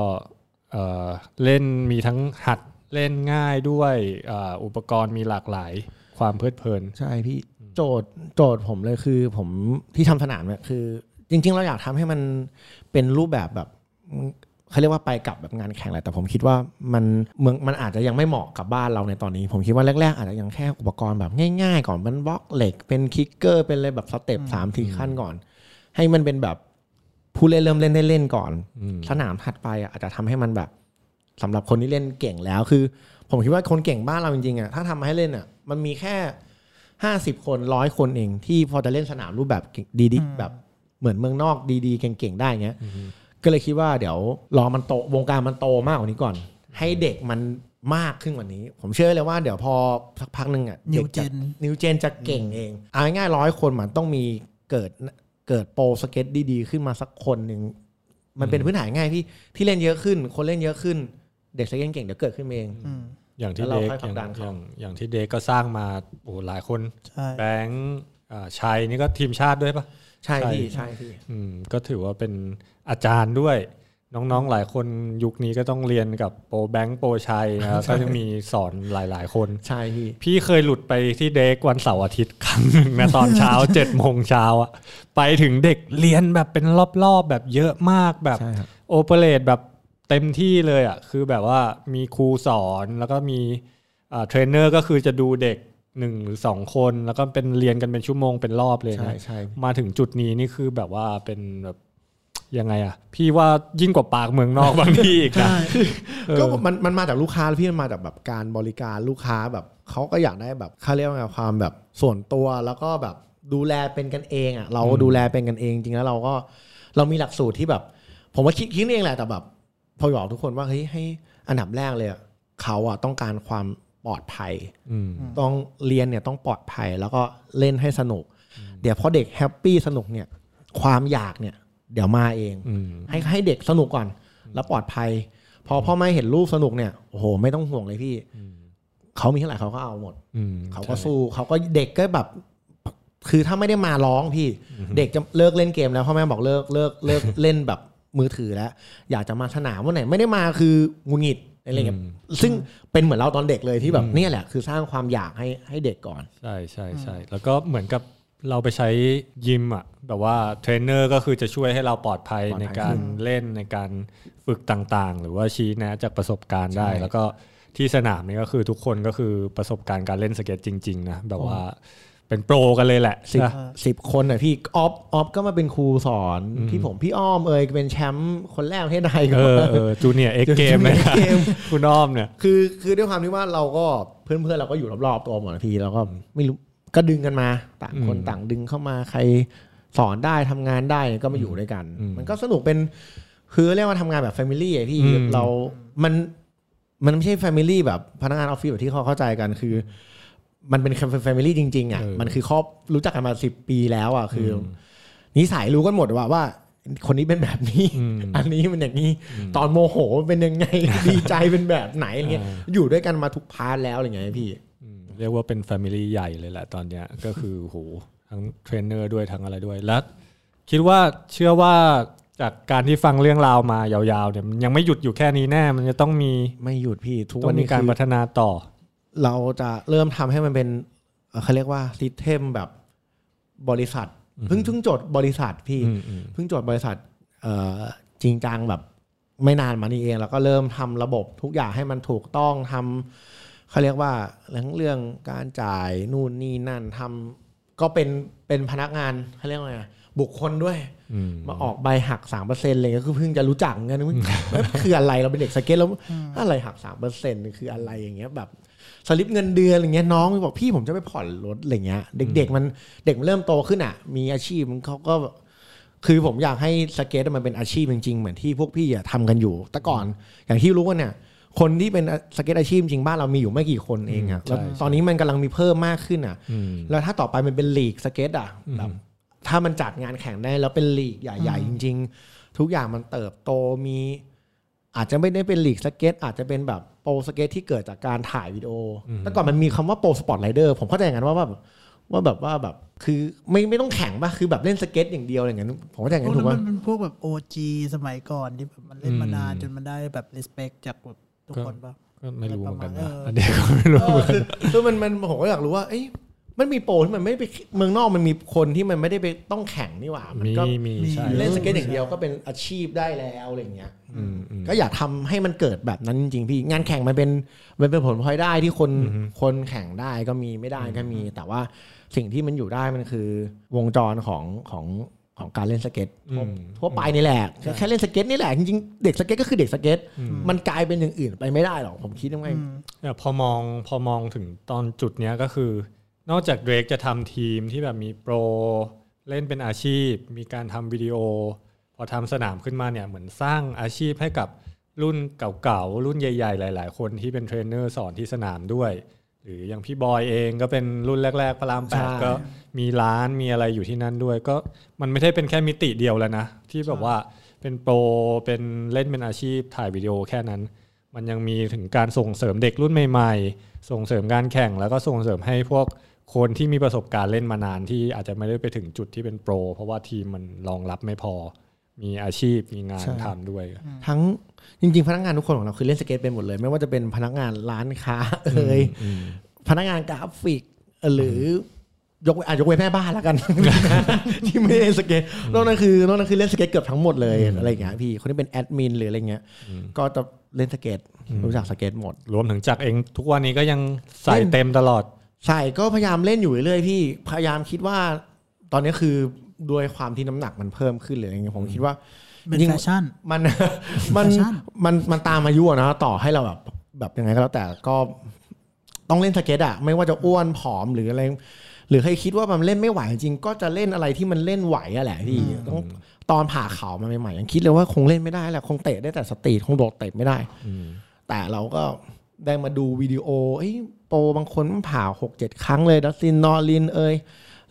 เอ่อเล่นมีทั้งหัดเล่นง่ายด้วยอ่าอุปกรณ์มีหลากหลายความเพลิดเพลิน ใช่พี่โจทย์โจทย์ผมเลยคือผมที่ทำสนามเนี่ยคือ จริง ๆ เราอยากทำให้มันเป็นรูปแบบแบบเขาเรียกว่าไปกลับแบบงานแข่งแหละแต่ผมคิดว่ามันเมืองมันอาจจะยังไม่เหมาะกับบ้านเราในตอนนี้ ผมคิดว่าแรก ๆ อาจจะยังแค่อุปกรณ์แบบง่าย ๆ ก่อนมันบล็อกเหล็กเป็นคิกเกอร์เป็นอะไรแบบสเต็ปสามทีขั้นก่อน ให้มันเป็นแบบผู้เล่นเริ่มเล่นได้เล่นก่อนอืมสนามถัดไปอะอาจจะทำให้มันแบบสำหรับคนที่เล่นเก่งแล้วคือ ผมคิดว่าคนเก่งบ้านเราจริงๆอะถ้าทำมาให้เล่นอะ มันมีแค่ห้าสิบคนร้อยคนเอง ที่พอจะเล่นสนามรูปแบบเก่งดีๆแบบเหมือนเมืองนอกดีๆเก่งๆได้เงี้ยก็เลยคิดว่าเดี๋ยวรอมันโตวงการมันโตมากกว่านี้ก่อน ให้เด็กมันมากขึ้นกว่านี้ ผมเชื่อเลยว่าเดี๋ยวพอสักพักหนึ่งอะ New ด็กจะ Gen นิวเจนจะเก่งเองเอาง่ายๆร้อยคนมันต้องมีเกิด เกิดโปรสเก็ตดีๆ ขึ้นมาสักคนหนึ่งมันเป็นพื้นฐานง่ายที่ที่เล่นเยอะขึ้น คนเล่นเยอะขึ้น เด็กสเก็ตเก่งเดี๋ยวเกิดขึ้นเองอืมอย่างที่แล้วเด็เรากค่อยผลัอกย่างดันเขาอย่างอย่างที่เด็กก็สร้างมาโอ้หลายคนใช่แบงค์อ่าชัยนี่ก็ทีมชาติด้วยปะใช่ใช่พี่ใช่พี่อืมก็ถือว่าเป็นอาจารย์ด้วย น้องๆ หลายคนยุคนี้ก็ต้องเรียนกับโปรแบงค์โปรชัยนะครับก็จะมีสอนหลายๆ คนใช่พี่พี่เคยหลุดไปที่ Dreg วันเสาร์อาทิตย์ครั้งหนึ่งนะตอนเช้าเจ็ดโมงเช้าอะไปถึงเด็กเรียนแบบเป็นรอบๆ แบบเยอะมากแบบใช่ครับ operate แบบเต็มที่เลยอะคือแบบว่ามีครูสอนแล้วก็มีอ่าเทรนเนอร์ก็คือจะดูเด็กหนึ่งหรือสองคน แล้วก็เป็นเรียนกันเป็นชั่วโมงเป็นรอบเลยใช่นะใช่มาถึงจุดนี้นี่คือแบบว่าเป็นแบบ ยังไงอะ พี่ว่ายิ่งกว่าปากเมืองนอกบางที่อีกนะใช่เออก็มันมันมาจากลูกค้าพี่มันมาจากแบบการบริการลูกค้าแบบเขาก็อยากได้แบบเขาเรียกว่าไงความแบบส่วนตัวแล้วก็แบบดูแลเป็นกันเองอะเราดูแลเป็นกันเองจริงแล้วเราก็เรามีหลักสูตรที่แบบ ผมว่าคิดคิดเองแหละแต่แบบ พอบอกทุกคนว่าเฮ้ยให้อันดับแรกเลยอะเขาอะต้องการความปลอดภัยอืมต้องเรียนเนี่ยต้องปลอดภัยแล้วก็เล่นให้สนุก เดี๋ยวพอเด็ก happy สนุกเนี่ยความอยากเนี่ย เดี๋ยวมาเองอืมให้ให้เด็กสนุกก่อน แล้วปลอดภัย พอพ่อแม่เห็นลูกสนุกเนี่ยโอ้โหไม่ต้องห่วงเลยพี่เขามีเท่าไหร่เขาก็เอาหมดอืมเขาก็สู้เขาก็เด็กก็แบบ คือถ้าไม่ได้มาร้องพี่ เด็กจะเลิกเล่นเกมแล้วพ่อแม่บอกเลิกเลิกเลิกเล่นแบบมือถือแล้ว อยากจะมาสนามวันไหนไม่ได้มาคือหงุดหงิดอะไรเงี้ยซึ่งเป็นเหมือนเราตอนเด็กเลยที่แบบเนี่ยแหละ คือสร้างความอยากให้ให้เด็กก่อน ใช่ใช่ใช่แล้วก็เหมือนกับ เราไปใช้ยิมอะแบบว่าเทรนเนอร์ก็คือจะช่วยให้เราปลอดภัยปลอดภัยในการเล่นในการฝึกต่างๆ หรือว่าชี้แนะจากประสบการณ์ได้ แล้วก็ที่สนามนี่ก็คือทุกคนก็คือประสบการณ์การเล่นสเก็ตจริง ๆ นะ แบบว่าเป็นโปรกันเลยแหละสิบนะสิบคนอะพี่ออฟออฟก็มาเป็นครูสอนพี่ผมพี่อ้อมเอ่ยเป็นแชมป์คนแรกประเทศไทยก็เออมาเออจูเนียเอ็กเกม Junior นะ X Game คุณอ้อมเนี่ยคือคือด้วยความที่ว่าเราก็เพื่อนเพื่อนๆเราก็อยู่รอบๆตัวหมดนะพี่เราก็ไม่รู้ ก็ดึงกันมา ต่างคนอืมต่างดึงเข้ามาใครสอนได้ทำงานได้ก็มาอยู่ด้วยกันอืมมันก็สนุกเป็นคือเรียกว่าทำงานแบบแฟมิลี่อะพี่อืมเรา มันมันไม่ใช่แฟมิลี่แบบพนักงานออฟฟิศแบบที่เขาเข้าใจกันคือ มันเป็นแฟมิลี่จริงๆอะเออมันคือครอบรู้จักกันมาสิบปีแล้วอะคืออมนิสัยรู้กันหมดว่าว่า คนนี้เป็นแบบนี้อืมอันนี้มันอย่างนี้ ตอนโมโหเป็นยังไงดีใจเป็นแบบไหนอะไรเงี้ยอ่าอยู่ด้วยกันมาทุก part แล้วอะไรเงี้ยพี่อืม เรียกว่าเป็น family ใหญ่เลยแหละตอนเนี้ยก็คือโหทั้งเทรนเนอร์ด้วยทั้งอะไรด้วยแล้วคิดว่าเชื่อว่าจากการที่ฟังเรื่องราวมายาวๆเนี่ยมันยังไม่หยุดอยู่แค่นี้แน่ มันจะต้องมีไม่หยุดพี่ทุกต้อวันงมีนี้การคือพัฒนาต่อ เราจะเริ่มทำให้มันเป็นเอ่อเขาเรียกว่าซิสเทมแบบบริษัทเพิ่งเพิ่งจดบริษัทพี่ อืมอืม เพิ่งจดบริษัทเอ่อจริงจังแบบไม่นานมานี้เอง แล้วก็เริ่มทำระบบทุกอย่างให้มันถูกต้องทำ เขาเรียกว่าเรื่องเรื่องการจ่ายนู่นนี่นั่นทำก็เป็นเป็นพนักงานเขาเรียกว่าไงบุคคลด้วยอืมมาออกใบหักสามเปอร์เซ็นต์เลยก็คือเพิ่งจะรู้จักเหมือนกันว่าเอ้ยคืออะไรเราเป็นเด็กสเก็ตแล้วอะไรหักสามเปอร์เซ็นต์คืออะไรอย่างเงี้ยแบบสลิปเงินเดือนอะไรเงี้ยน้องบอกพี่ผมจะไปผ่อนรถอะไรเงี้ย เด็ก ๆ มันเด็กมันเริ่มโตขึ้นอะ มีอาชีพมันเขาก็ คือผมอยากให้สเก็ตมันเป็นอาชีพจริงๆเหมือนที่พวกพี่อะทำกันอยู่ แต่ก่อนอย่างที่รู้กันเนี่ย คนที่เป็นสเก็ตอาชีพจริงบ้านเรามีอยู่ไม่กี่คนเองอะอืมแล้วใช่ตอนนี้มันกำลังมีเพิ่มมากขึ้นอะอืมแล้วถ้าต่อไปมันเป็นลีกสเก็ตอะอืมแบบถ้ามันจัดงานแข่งได้แล้วเป็นลีกใหญ่ๆจริง ๆ ทุกอย่างมันเติบโตมี อาจจะไม่ได้เป็นลีกสเก็ตอาจจะเป็นแบบโปรสเก็ตที่เกิดจากการถ่ายวิดีโออแต่ก่อนมันมีคำว่า pro sport rider ผมเข้าใจอย่างนั้นว่าแบบว่าแบบว่าแบบคือไม่ไม่ต้องแข่งป่ะคือแบบเล่นสเก็ตอย่างเดียวอะไรอย่างนั้นผมเข้าใจอย่างพวนั้กนถูนั้กนป่ะมันเป็นพวกแบบ OG สมัยก่อนที่แบบมันเล่นมานานอืมจนมันได้แบบ respect จากแบบ ทุกคนป่ะก็ไม่รู้เหมือนกันเอนะออัอันนี้ก็ไม่รู้เออคือคือมันมันผมก็อยากรู้ว่าเอ้ยมันมีโปรที่มันไม่ได้ไปเมืองนอกมันมีคนที่มันไม่ได้ไปต้องแข่งนี่หว่า มันมีก็มีใช่เล่นสเก็ตอย่างเดียวก็เป็นอาชีพได้แล้วอะไรอย่างเงี้ยอืมอืมก็อยากทำให้มันเกิดแบบนั้นจริงๆพี่งานแข่งมันเป็นมันเป็นผลพลอยได้ที่คนอือฮึคนแข่งได้ก็มีไม่ได้ก็มี แต่ว่าสิ่งที่มันอยู่ได้มันคือวงจรของของ ของการเล่นสเก็ตทั่วอืมทั่วไปนี่แหละแค่แค่เล่นสเก็ตนี่แหละจริงๆเด็กสเก็ตก็คือเด็กสเก็ตอืมมันกลายเป็นอย่างอื่นไปไม่ได้หรอกผมคิดว่าไงอืมเนี่ยพอมองพอมองถึงตอนจุดเนี้ยก็คือ นอกจาก Dreg จะทำทีมที่แบบมีโปร เล่นเป็นอาชีพ มีการทำวิดีโอ พอทำสนามขึ้นมาเนี่ยเหมือนสร้างอาชีพให้กับรุ่นเก่าๆ รุ่นใหญ่ ๆ หลาย ๆ คนที่เป็นเทรนเนอร์สอนที่สนามด้วย หรืออย่างพี่บอยเองก็เป็นรุ่นแรก ๆ พระรามแปดใช่ก็ มีร้านมีอะไรอยู่ที่นั่นด้วย ก็มันไม่ได้เป็นแค่มิติเดียวแล้วนะ ที่แบบว่าเป็นโปรเป็นเล่นเป็นอาชีพถ่ายวิดีโอแค่นั้น มันยังมีถึงการส่งเสริมเด็กรุ่นใหม่ ๆ ส่งเสริมการแข่งแล้วก็ส่งเสริมให้พวกคนที่มีประสบการณ์เล่นมานานที่อาจจะไม่ได้ไปถึงจุดที่เป็นโปร เพราะว่าทีมมันรองรับไม่พอ มีอาชีพมีงานใช่ทำด้วย ทั้งจริง ๆ พนักงานทุกคนของเราคือเล่นสเก็ตเป็นหมดเลย ไม่ว่าจะเป็นพนักงานร้านค้าเอ่ยพนักงานกราฟิกหรือ ยกเว้นอาจยกเว้นแม่บ้านแล้วกัน ที่ไม่ได้เล่นสเก็ตนอกนั้นคือนอกนั้นคือเล่นสเก็ตเกือบทั้งหมดเลยอะไรอย่างเงี้ยพี่คนที่เป็นแอดมินหรืออะไรเงี้ยก็จะเล่นสเก็ตรู้จักสเก็ตหมด รวมถึงจักรเองทุกวันนี้ก็ยังใส่เล่นเต็มตลอด ใช่ก็พยายามเล่นอยู่เรื่อยๆพี่พยายามคิดว่า ตอนนี้คือด้วยความที่น้ำหนักมันเพิ่มขึ้นเลยอะไรเงี้ยผมคิดว่าเป็นยิ่ง passion มันมัน passion มันมันตามอายุอะนะต่อให้เราแบบแบบยังไงก็แล้วแต่ก็ต้องเล่นสเก็ตอะไม่ว่าจะอ้วนผอมหรืออะไร หรือใครคิดว่ามันเล่นไม่ไหวจริงๆก็จะเล่นอะไรที่มันเล่นไหวอะแหละพี่ต้องตอนผ่าเข่ามาใหม่ๆยังคิดเลยว่าคงเล่นไม่ได้แหละคงเตะได้แต่ street คงโดดเตะไม่ได้แต่เราก็ได้มาดูวิดีโอเอ้ยโปรบางคนมันผ่าหกเจ็ดครั้งเลยดัสตินนอรินเอย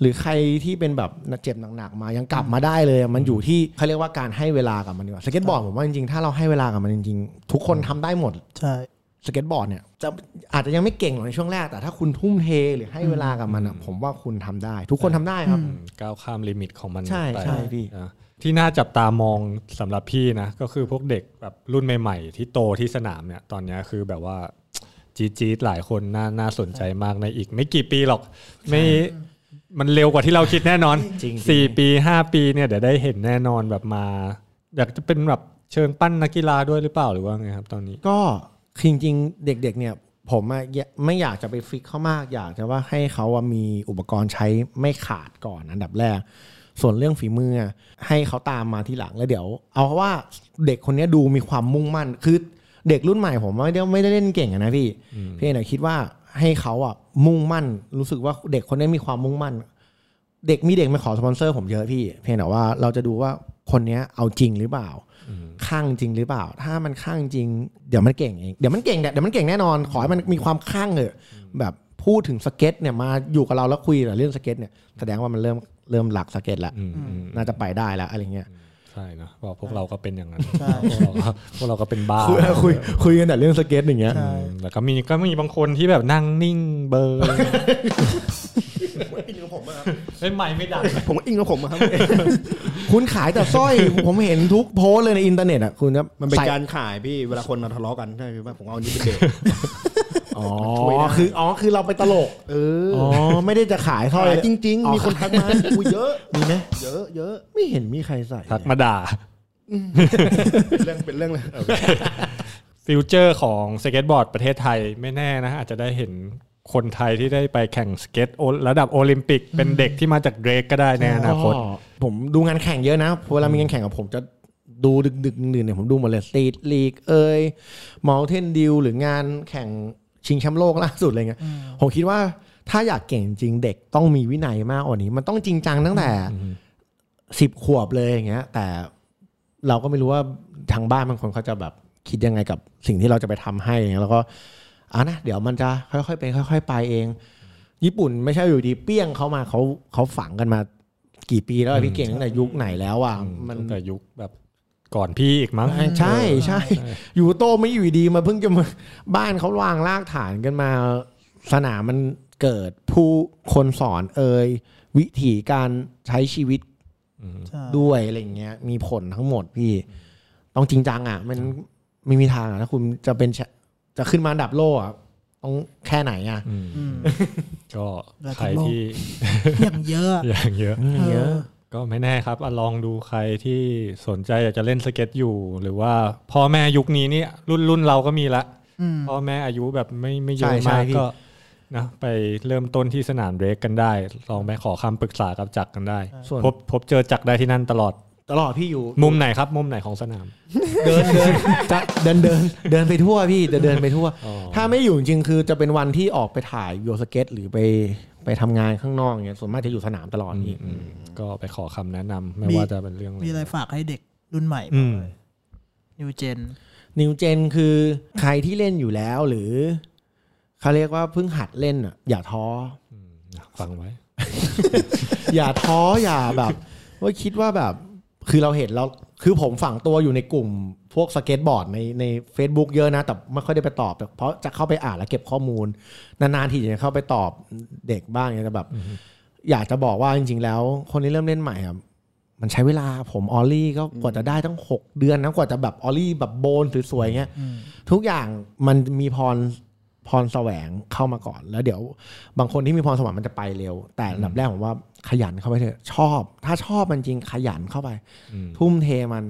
หรือใครที่เป็นแบบเจ็บหนักๆมายังกลับมาได้เลยอะมันอยู่ที่เขาเรียกว่าการให้เวลากับมันดีกว่าสเก็ตบอร์ดผมว่าจริงๆถ้าเราให้เวลากับมันจริงๆ ทุกคนทำได้หมด ใช่ สเก็ตบอร์ดเนี่ยจะอาจจะยังไม่เก่งหรอกในช่วงแรกแต่ถ้าคุณทุ่มเทหรือให้เวลากับมันอะผมว่าคุณทำได้ ทุกคนทำได้ครับก้าวข้าม limit ของมันใช่ไปใช่พี่นะที่น่าจับตามองสำหรับพี่นะ ก็คือพวกเด็กแบบรุ่นใหม่ ๆ ที่โตที่สนามเนี่ยตอนเนี้ยคือแบบว่าจี๊ดจี๊ดหลายคนน่าน่าสนใจมากในอีก ไม่กี่ปีหรอกไม่มันเร็วกว่าที่เราคิดแน่นอนจริงสี่ปีห้าปีเนี่ยเดี๋ยวได้เห็นแน่นอนแบบมา อยากจะเป็นแบบเชิงปั้นนักกีฬาด้วยหรือเปล่าหรือว่าไงครับตอนนี้ก็ จริงๆเด็กๆเนี่ยผมอะอย่าไม่อยากจะไปฟิกเขามาก อยากจะว่าให้เขาอะมีอุปกรณ์ใช้ไม่ขาดก่อนอันดับแรก ส่วนเรื่องฝีมืออะให้เขาตามมาที่หลังแล้วเดี๋ยว เอาว่าเด็กคนเนี้ยดูมีความมุ่งมั่น คือเด็กรุ่นใหม่ผมไม่ได้ไม่ได้เล่นเก่งอะนะพี่พี่เนี่ยคิดว่าให้เขาอะมุ่งมั่น รู้สึกว่าเด็กคนนี้มีความมุ่งมั่น เด็กมีเด็กมาขอสปอนเซอร์ผมเยอะพี่ เพียงแต่ว่าเราจะดูว่าคนเนี้ยเอาจริงหรือเปล่า คลั่งจริงหรือเปล่า ถ้ามันคลั่งจริง เดี๋ยวมันเก่งเองเดี๋ยวมันเก่งเนี่ยเดี๋ยวมันเก่งแน่นอน ขอให้มันมีความคลั่งเถอะแบบพูดถึงสเก็ตเนี่ยมาอยู่กับเราแล้วคุยแต่เรื่องสเก็ตเนี่ยแสดงว่ามันเริ่มเริ่มรักสเก็ตแล้วอืมอืมน่าจะไปได้แล้วอะไรเงี้ยใช่นะเพราะพวกเราก็เป็นอย่างนั้นใช่พวกเราก็พวกเราก็เป็นบ้าคุยคุยคุยกันแต่เรื่องสเก็ตอย่างเงี้ยอืมแล้วก็มีก็มีบางคนที่แบบนั่งนิ่งเบอร์ เล่นใหม่ไม่ดังผมอินกับผมอะครับ คุณขายแต่สร้อย ผมเห็นทุกโพสต์เลยในอินเทอร์เน็ตอะคุณจะมันเป็นใส่การขายพี่เวลาคนมาทะเลาะกันใช่ไหมว่าผมเอาอันนี้เป็นเบสอ๋อช่วยได้ คืออ๋อคือเราไปตลกเอออ๋อไม่ได้จะขายสร้อย ขายจริง อ๋อ ๆ มีคนทักมาอุ้ยเยอะ มีไหมเยอะเยอะไม่เห็นมีใครใส่ทักมาด่าเรื่องเป็นเรื่องเลย future ของสเก็ตบอร์ดประเทศไทยไม่แน่นะ อาจจะได้เห็น คนไทยที่ได้ไปแข่งสเก็ตโอระดับโอลิมปิก เป็นเด็กที่มาจาก Dreg ก็ได้ในอนาคตก็ผมดูงานแข่งเยอะนะเวลามีงานแข่งกับผมจะดูดึกดึกๆดื่นๆเนี่ยผมดูหมดเลย Street League เอย Mountain Dew หรืองานแข่งชิงแชมป์โลกล่าสุดอะไรเงี้ยผมคิดว่าถ้าอยากเก่งจริงเด็กต้องมีวินัยมากกว่านี้ มันต้องจริงจังตั้งแต่สิบขวบเลยอย่างเงี้ย แต่เราก็ไม่รู้ว่าทางบ้านบางคนเขาจะแบบคิดยังไงกับสิ่งที่เราจะไปทำให้อย่างเงี้ยแล้วก็ อะนะเดี๋ยวมันจะค่อยๆไปค่อย ๆ ไปเอง ญี่ปุ่นไม่ใช่อยู่ดีเปี้ยงเขามาเขาเขาฝังกันมากี่ปีแล้วอะพี่เก่งตั้งแต่ยุคไหนแล้วอะมันตั้งแต่ยุคแบบก่อนพี่อีกมั้งใช่ใช่ อยู่โตไม่อยู่ดีมาเพิ่งจะมาบ้านเขาวางรากฐานกันมา สนามมันเกิดผู้คนสอนเอ่ยวิธีการใช้ชีวิตใช่ด้วยอะไรอย่างเงี้ย มีผลทั้งหมดพี่ ต้องจริงจังอะ มันไม่มีทางอะถ้าคุณจะเป็นแช จะขึ้นมาอันดับโลกอะต้องแค่ไหนอะ อืมอืมก็ระดับใครโลกที่ อย่างเยอะ อย่างเยอะ เยอะ ก็ไม่แน่ครับอะลองดูใครที่สนใจอยากจะเล่นสเก็ตอยู่ หรือว่าพ่อแม่ยุคนี้นี่รุ่นรุ่นเราก็มีละอืม พ่อแม่อายุแบบไม่ไม่เยใช่อะใช่มากพี่ ก็นะไปเริ่มต้นที่สนามเรกกันได้ ลองไปขอคำปรึกษากับจักรกันได้ ส่วน พบพบเจอจักรได้ที่นั่นตลอด ตลอดพี่อยู่ มุมไหนครับ มุมไหนของสนาม เดินเดินจะเดินเดินเดินไปทั่วพี่จะเดินไปทั่วอ๋อถ้าไม่อยู่จริงๆคือจะเป็นวันที่ออกไปถ่ายวิวสเก็ต หรือไปไปทำงานข้างนอกอย่างเงี้ยส่วนมากจะอยู่สนามตลอดพี่อืมก็ไปขอคำแนะนำไม่มีว่าจะเป็นเรื่องอะไรมีอะไรฝากให้เด็กรุ่นใหม่อืมนิวเจนnew gen คือใครที่เล่นอยู่แล้วหรือเขาเรียกว่าเพิ่งหัดเล่นอะอย่าท้อฟังไว้ อย่าท้ออย่าแบบ ว่าคิดว่าแบบ คือเราเห็นเราคือผมฝังตัวอยู่ในกลุ่มพวกสเก็ตบอร์ดในใน Facebook เยอะนะ แต่ไม่ค่อยได้ไปตอบ เพราะจะเข้าไปอ่านแล้วเก็บข้อมูล นานๆทีจะเข้าไปตอบเด็กบ้างเนี่ยแต่แบบอยากจะบอกว่าจริง ๆ แล้ว คนที่เริ่มเล่นใหม่อะมันใช้เวลาผม ollie ก็กว่าจะได้ตั้ง 6 เดือนนะกว่าจะแบบ ollie แบบ bone สวยๆเงี้ยทุกอย่างมันมีพร พรแสวงเข้ามาก่อน แล้วเดี๋ยวบางคนที่มีพรสวรรค์มันจะไปเร็ว แต่อันดับแรกผมว่าขยันเข้าไปเถอะชอบ ถ้าชอบมันจริงขยันเข้าไปอืมทุ่มเทมัน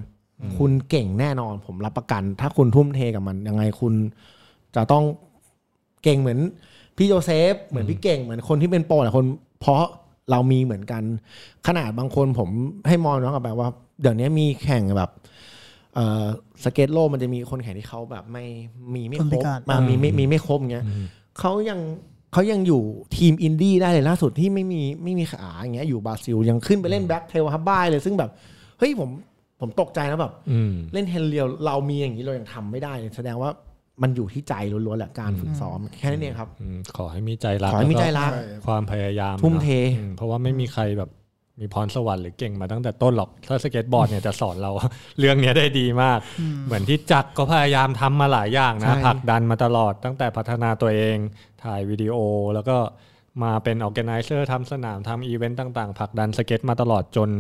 คุณเก่งแน่นอน ผมรับประกัน ถ้าคุณทุ่มเทกับมันยังไงคุณจะต้องเก่งเหมือนพี่โจเซฟ เหมือนพี่เก่งเหมือนคนที่เป็นโปรหลายคนเพราะเรามีเหมือนกัน ขนาดบางคนผมให้มองน้องกับแบบว่า เดี๋ยวนี้มีแข่งแบบเอ่อ สเก็ตโลกมันจะมีคนแข่งที่เขาแบบไม่มีไม่คนคพิรบการมามีไม่มีไม่ครบเงี้ยเขายังเขายังอยู่ทีมอินดี้ได้เลยล่าสุดที่ไม่มีไม่มีขาอย่างเงี้ยอยู่บราซิลยังขึ้นไปเล่นแบ็คเทลฮับบ้ายเลยซึ่งแบบเฮ้ยผมผมตกใจนะแบบอืมเล่นเฮนเรียวเรามีอย่างนี้เรายังทำไม่ได้เลยแสดงว่ามันอยู่ที่ใจล้วนๆแหละการฝึกซ้อมแค่นั้นเองครับอืมขอให้มีใจรักขอให้มีใจรักแล้วก็ความพยายามทุ่มเทนอะอืมเพราะว่าไม่มีใครแบบ มีพรสวรรค์หรือเก่งมาตั้งแต่ต้นหรอกถ้าสเก็ตบอร์ดเนี่ยจะสอนเราเรื่องเนี้ยได้ดีมาก เหมือนที่จักรก็พยายามทำมาหลายอย่างนะใช่ผลักดันมาตลอดตั้งแต่พัฒนาตัวเองถ่ายวิดีโอ แล้วก็มาเป็นออ g a แก z เซอร์ทำสนามทำอีเวนต์ต่างๆผลักดันสเก็ตมาตลอดจน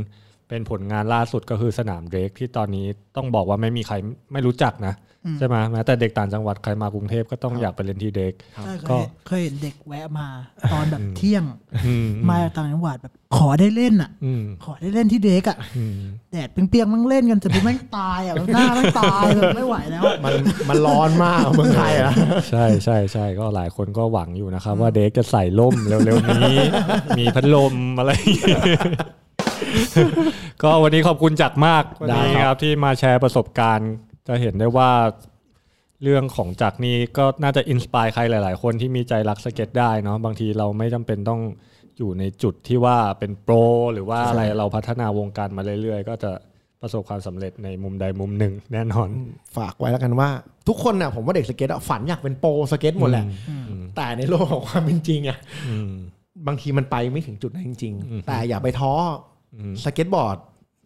เป็นผลงานล่าสุดก็คือสนามเดรกที่ตอนนี้ต้องบอกว่าไม่มีใครไม่รู้จักนะใช่ไหมแม้แต่เด็กต่างจังหวัดใครมากรุงเทพก็ต้องอยากไปเล่นที่เดรกใช่เคก็ยเห็นเคยเห็นเด็กแวะมาตอนแบบเที่ยงอืมมาจากต่างจังหวัดแบบขอได้เล่นอะอืมขอได้เล่นที่เด็กอะอืมแดดเปรียงๆมันเล่นกันจะเป็นแม่งตายอะแบบหน้าแม่งตายแบบไม่ไหวแล้วอะมันมันร้อนมากเมืองไทยอะใช่ใช่ใช่ก็หลายคนก็หวังอยู่นะครับว่าเด็กจะใส่ล่มเร็วๆนี้ มีพัดลมอะไรอย่างเงี้ย ก็วันนี้ขอบคุณจักรมากวันนี้ครับที่มาแชร์ประสบการณ์ จะเห็นได้ว่าเรื่องของจักรนี้ก็น่าจะ inspire ใครหลาย ๆ คนที่มีใจรักสเก็ตได้เนาะบางทีเราไม่จำเป็นต้องอยู่ในจุดที่ว่าเป็นโปรหรือว่าอะไรเราพัฒนาวงการมาเรื่อย ๆ ก็จะประสบความสำเร็จในมุมใดมุมหนึ่งแน่นอน ฝากไว้แล้วกันว่า ทุกคนน่ะผมว่าเด็กสเก็ตอะฝันอยากเป็นโปรสเก็ตหมดแหละ แต่ในโลกของความเป็นจริงอะอืมบางทีมันไปไม่ถึงจุดนั้นจริงอืมๆแต่อย่าไปท้ออม สเก็ตบอร์ด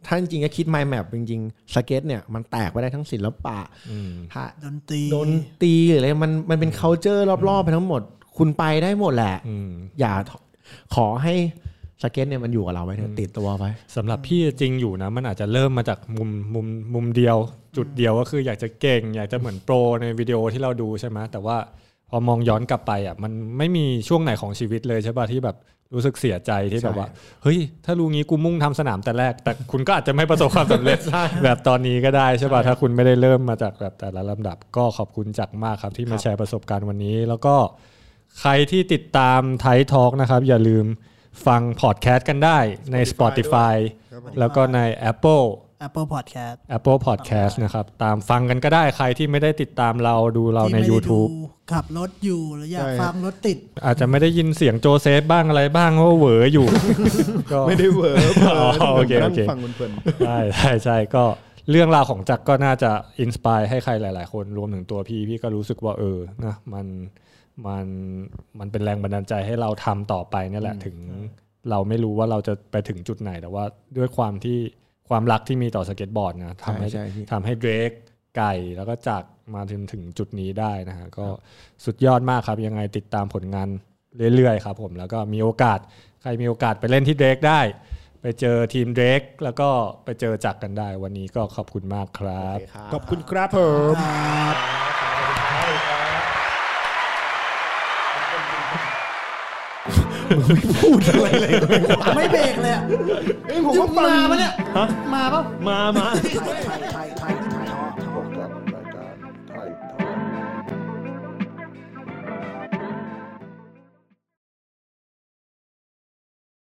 ถ้าจริงๆก็คิด mind map จริงๆสเก็ตเนี่ยมันแตกไปได้ทั้งศิลปะอืมถ้าดนตรีโดนตีหรืออะไรมันมันเป็น culture รอบๆไปทั้งหมด คุณไปได้หมดแหละอืมอย่าขอให้สเก็ตเนี่ยมันอยู่กับเราไว้เถอะติดตัวไว้สำหรับพี่จริงอยู่นะ มันอาจจะเริ่มมาจากมุมมุมมุมเดียว จุดเดียวก็คืออยากจะเก่ง อยากจะเหมือนโปรในวิดีโอที่เราดูใช่ไหมแต่ว่าพอมองย้อนกลับไปอะมันไม่มีช่วงไหนของชีวิตเลยใช่ป่ะที่แบบ รู้สึกเสียใจที่แบบว่าเฮ้ย ถ้ารู้งี้กูมุ่งทำสนามแต่แรก แต่คุณก็อาจจะไม่ประสบความสำเร็จแบบตอนนี้ก็ได้ใช่ป่ะถ้าคุณไม่ได้เริ่มมาจากแบบแต่ละลำดับ ก็ขอบคุณจักรมากครับ ที่มาแชร์ประสบการณ์วันนี้ แล้วก็ใครที่ติดตามไททอ l k นะครับ อย่าลืมฟังพอดแคสต์กันได้ใน Spotify แล้วก็ใน Apple Apple Podcast Apple Podcast นะครับ ตามฟังกันก็ได้ใครที่ไม่ได้ติดตามเราดูเราในที่ไม่ได้ YouTube ดูขับรถอยู่หรืออยากใช่ฟังรถติด อาจจะไม่ได้ยินเสียงโจเซฟบ้างอะไรบ้างเพราะว่าเหวออยู่ก็ไม่ได้เวอร์เผลออ๋อโอเคนั่โองเคฟังเพลินใช่ใช่ใช่ก็เรื่องราวของจักรก็น่าจะ inspire ให้ใครหลาย ๆ คนรวมถึงตัวพี่พี่ก็รู้สึกว่าเออนะมันมันมันเป็นแรงบันดาลใจให้เราทำต่อไปเนี่ยแหละถึง เราไม่รู้ว่าเราจะไปถึงจุดไหนแต่ว่าด้วยความที่ ความรักที่มีต่อสเก็ตบอร์ดนะทำให้ใช่ใช่พี่ทำให้เดรกไก่แล้วก็จักรมาถึงถึงจุดนี้ได้นะฮะก็สุดยอดมากครับยังไงติดตามผลงานเรื่อยๆครับผมแล้วก็มีโอกาสใครมีโอกาสไปเล่นที่เดรกได้ ไปเจอทีมเดรกแล้วก็ไปเจอจักรกันได้ วันนี้ก็ขอบคุณมากครับๆขอบคุณครับผม ไม่เบรกเลยอะเอ้ยผมก็ฟังมาปะเนี่ย ฮะมาปะมามาไทยไทยไทย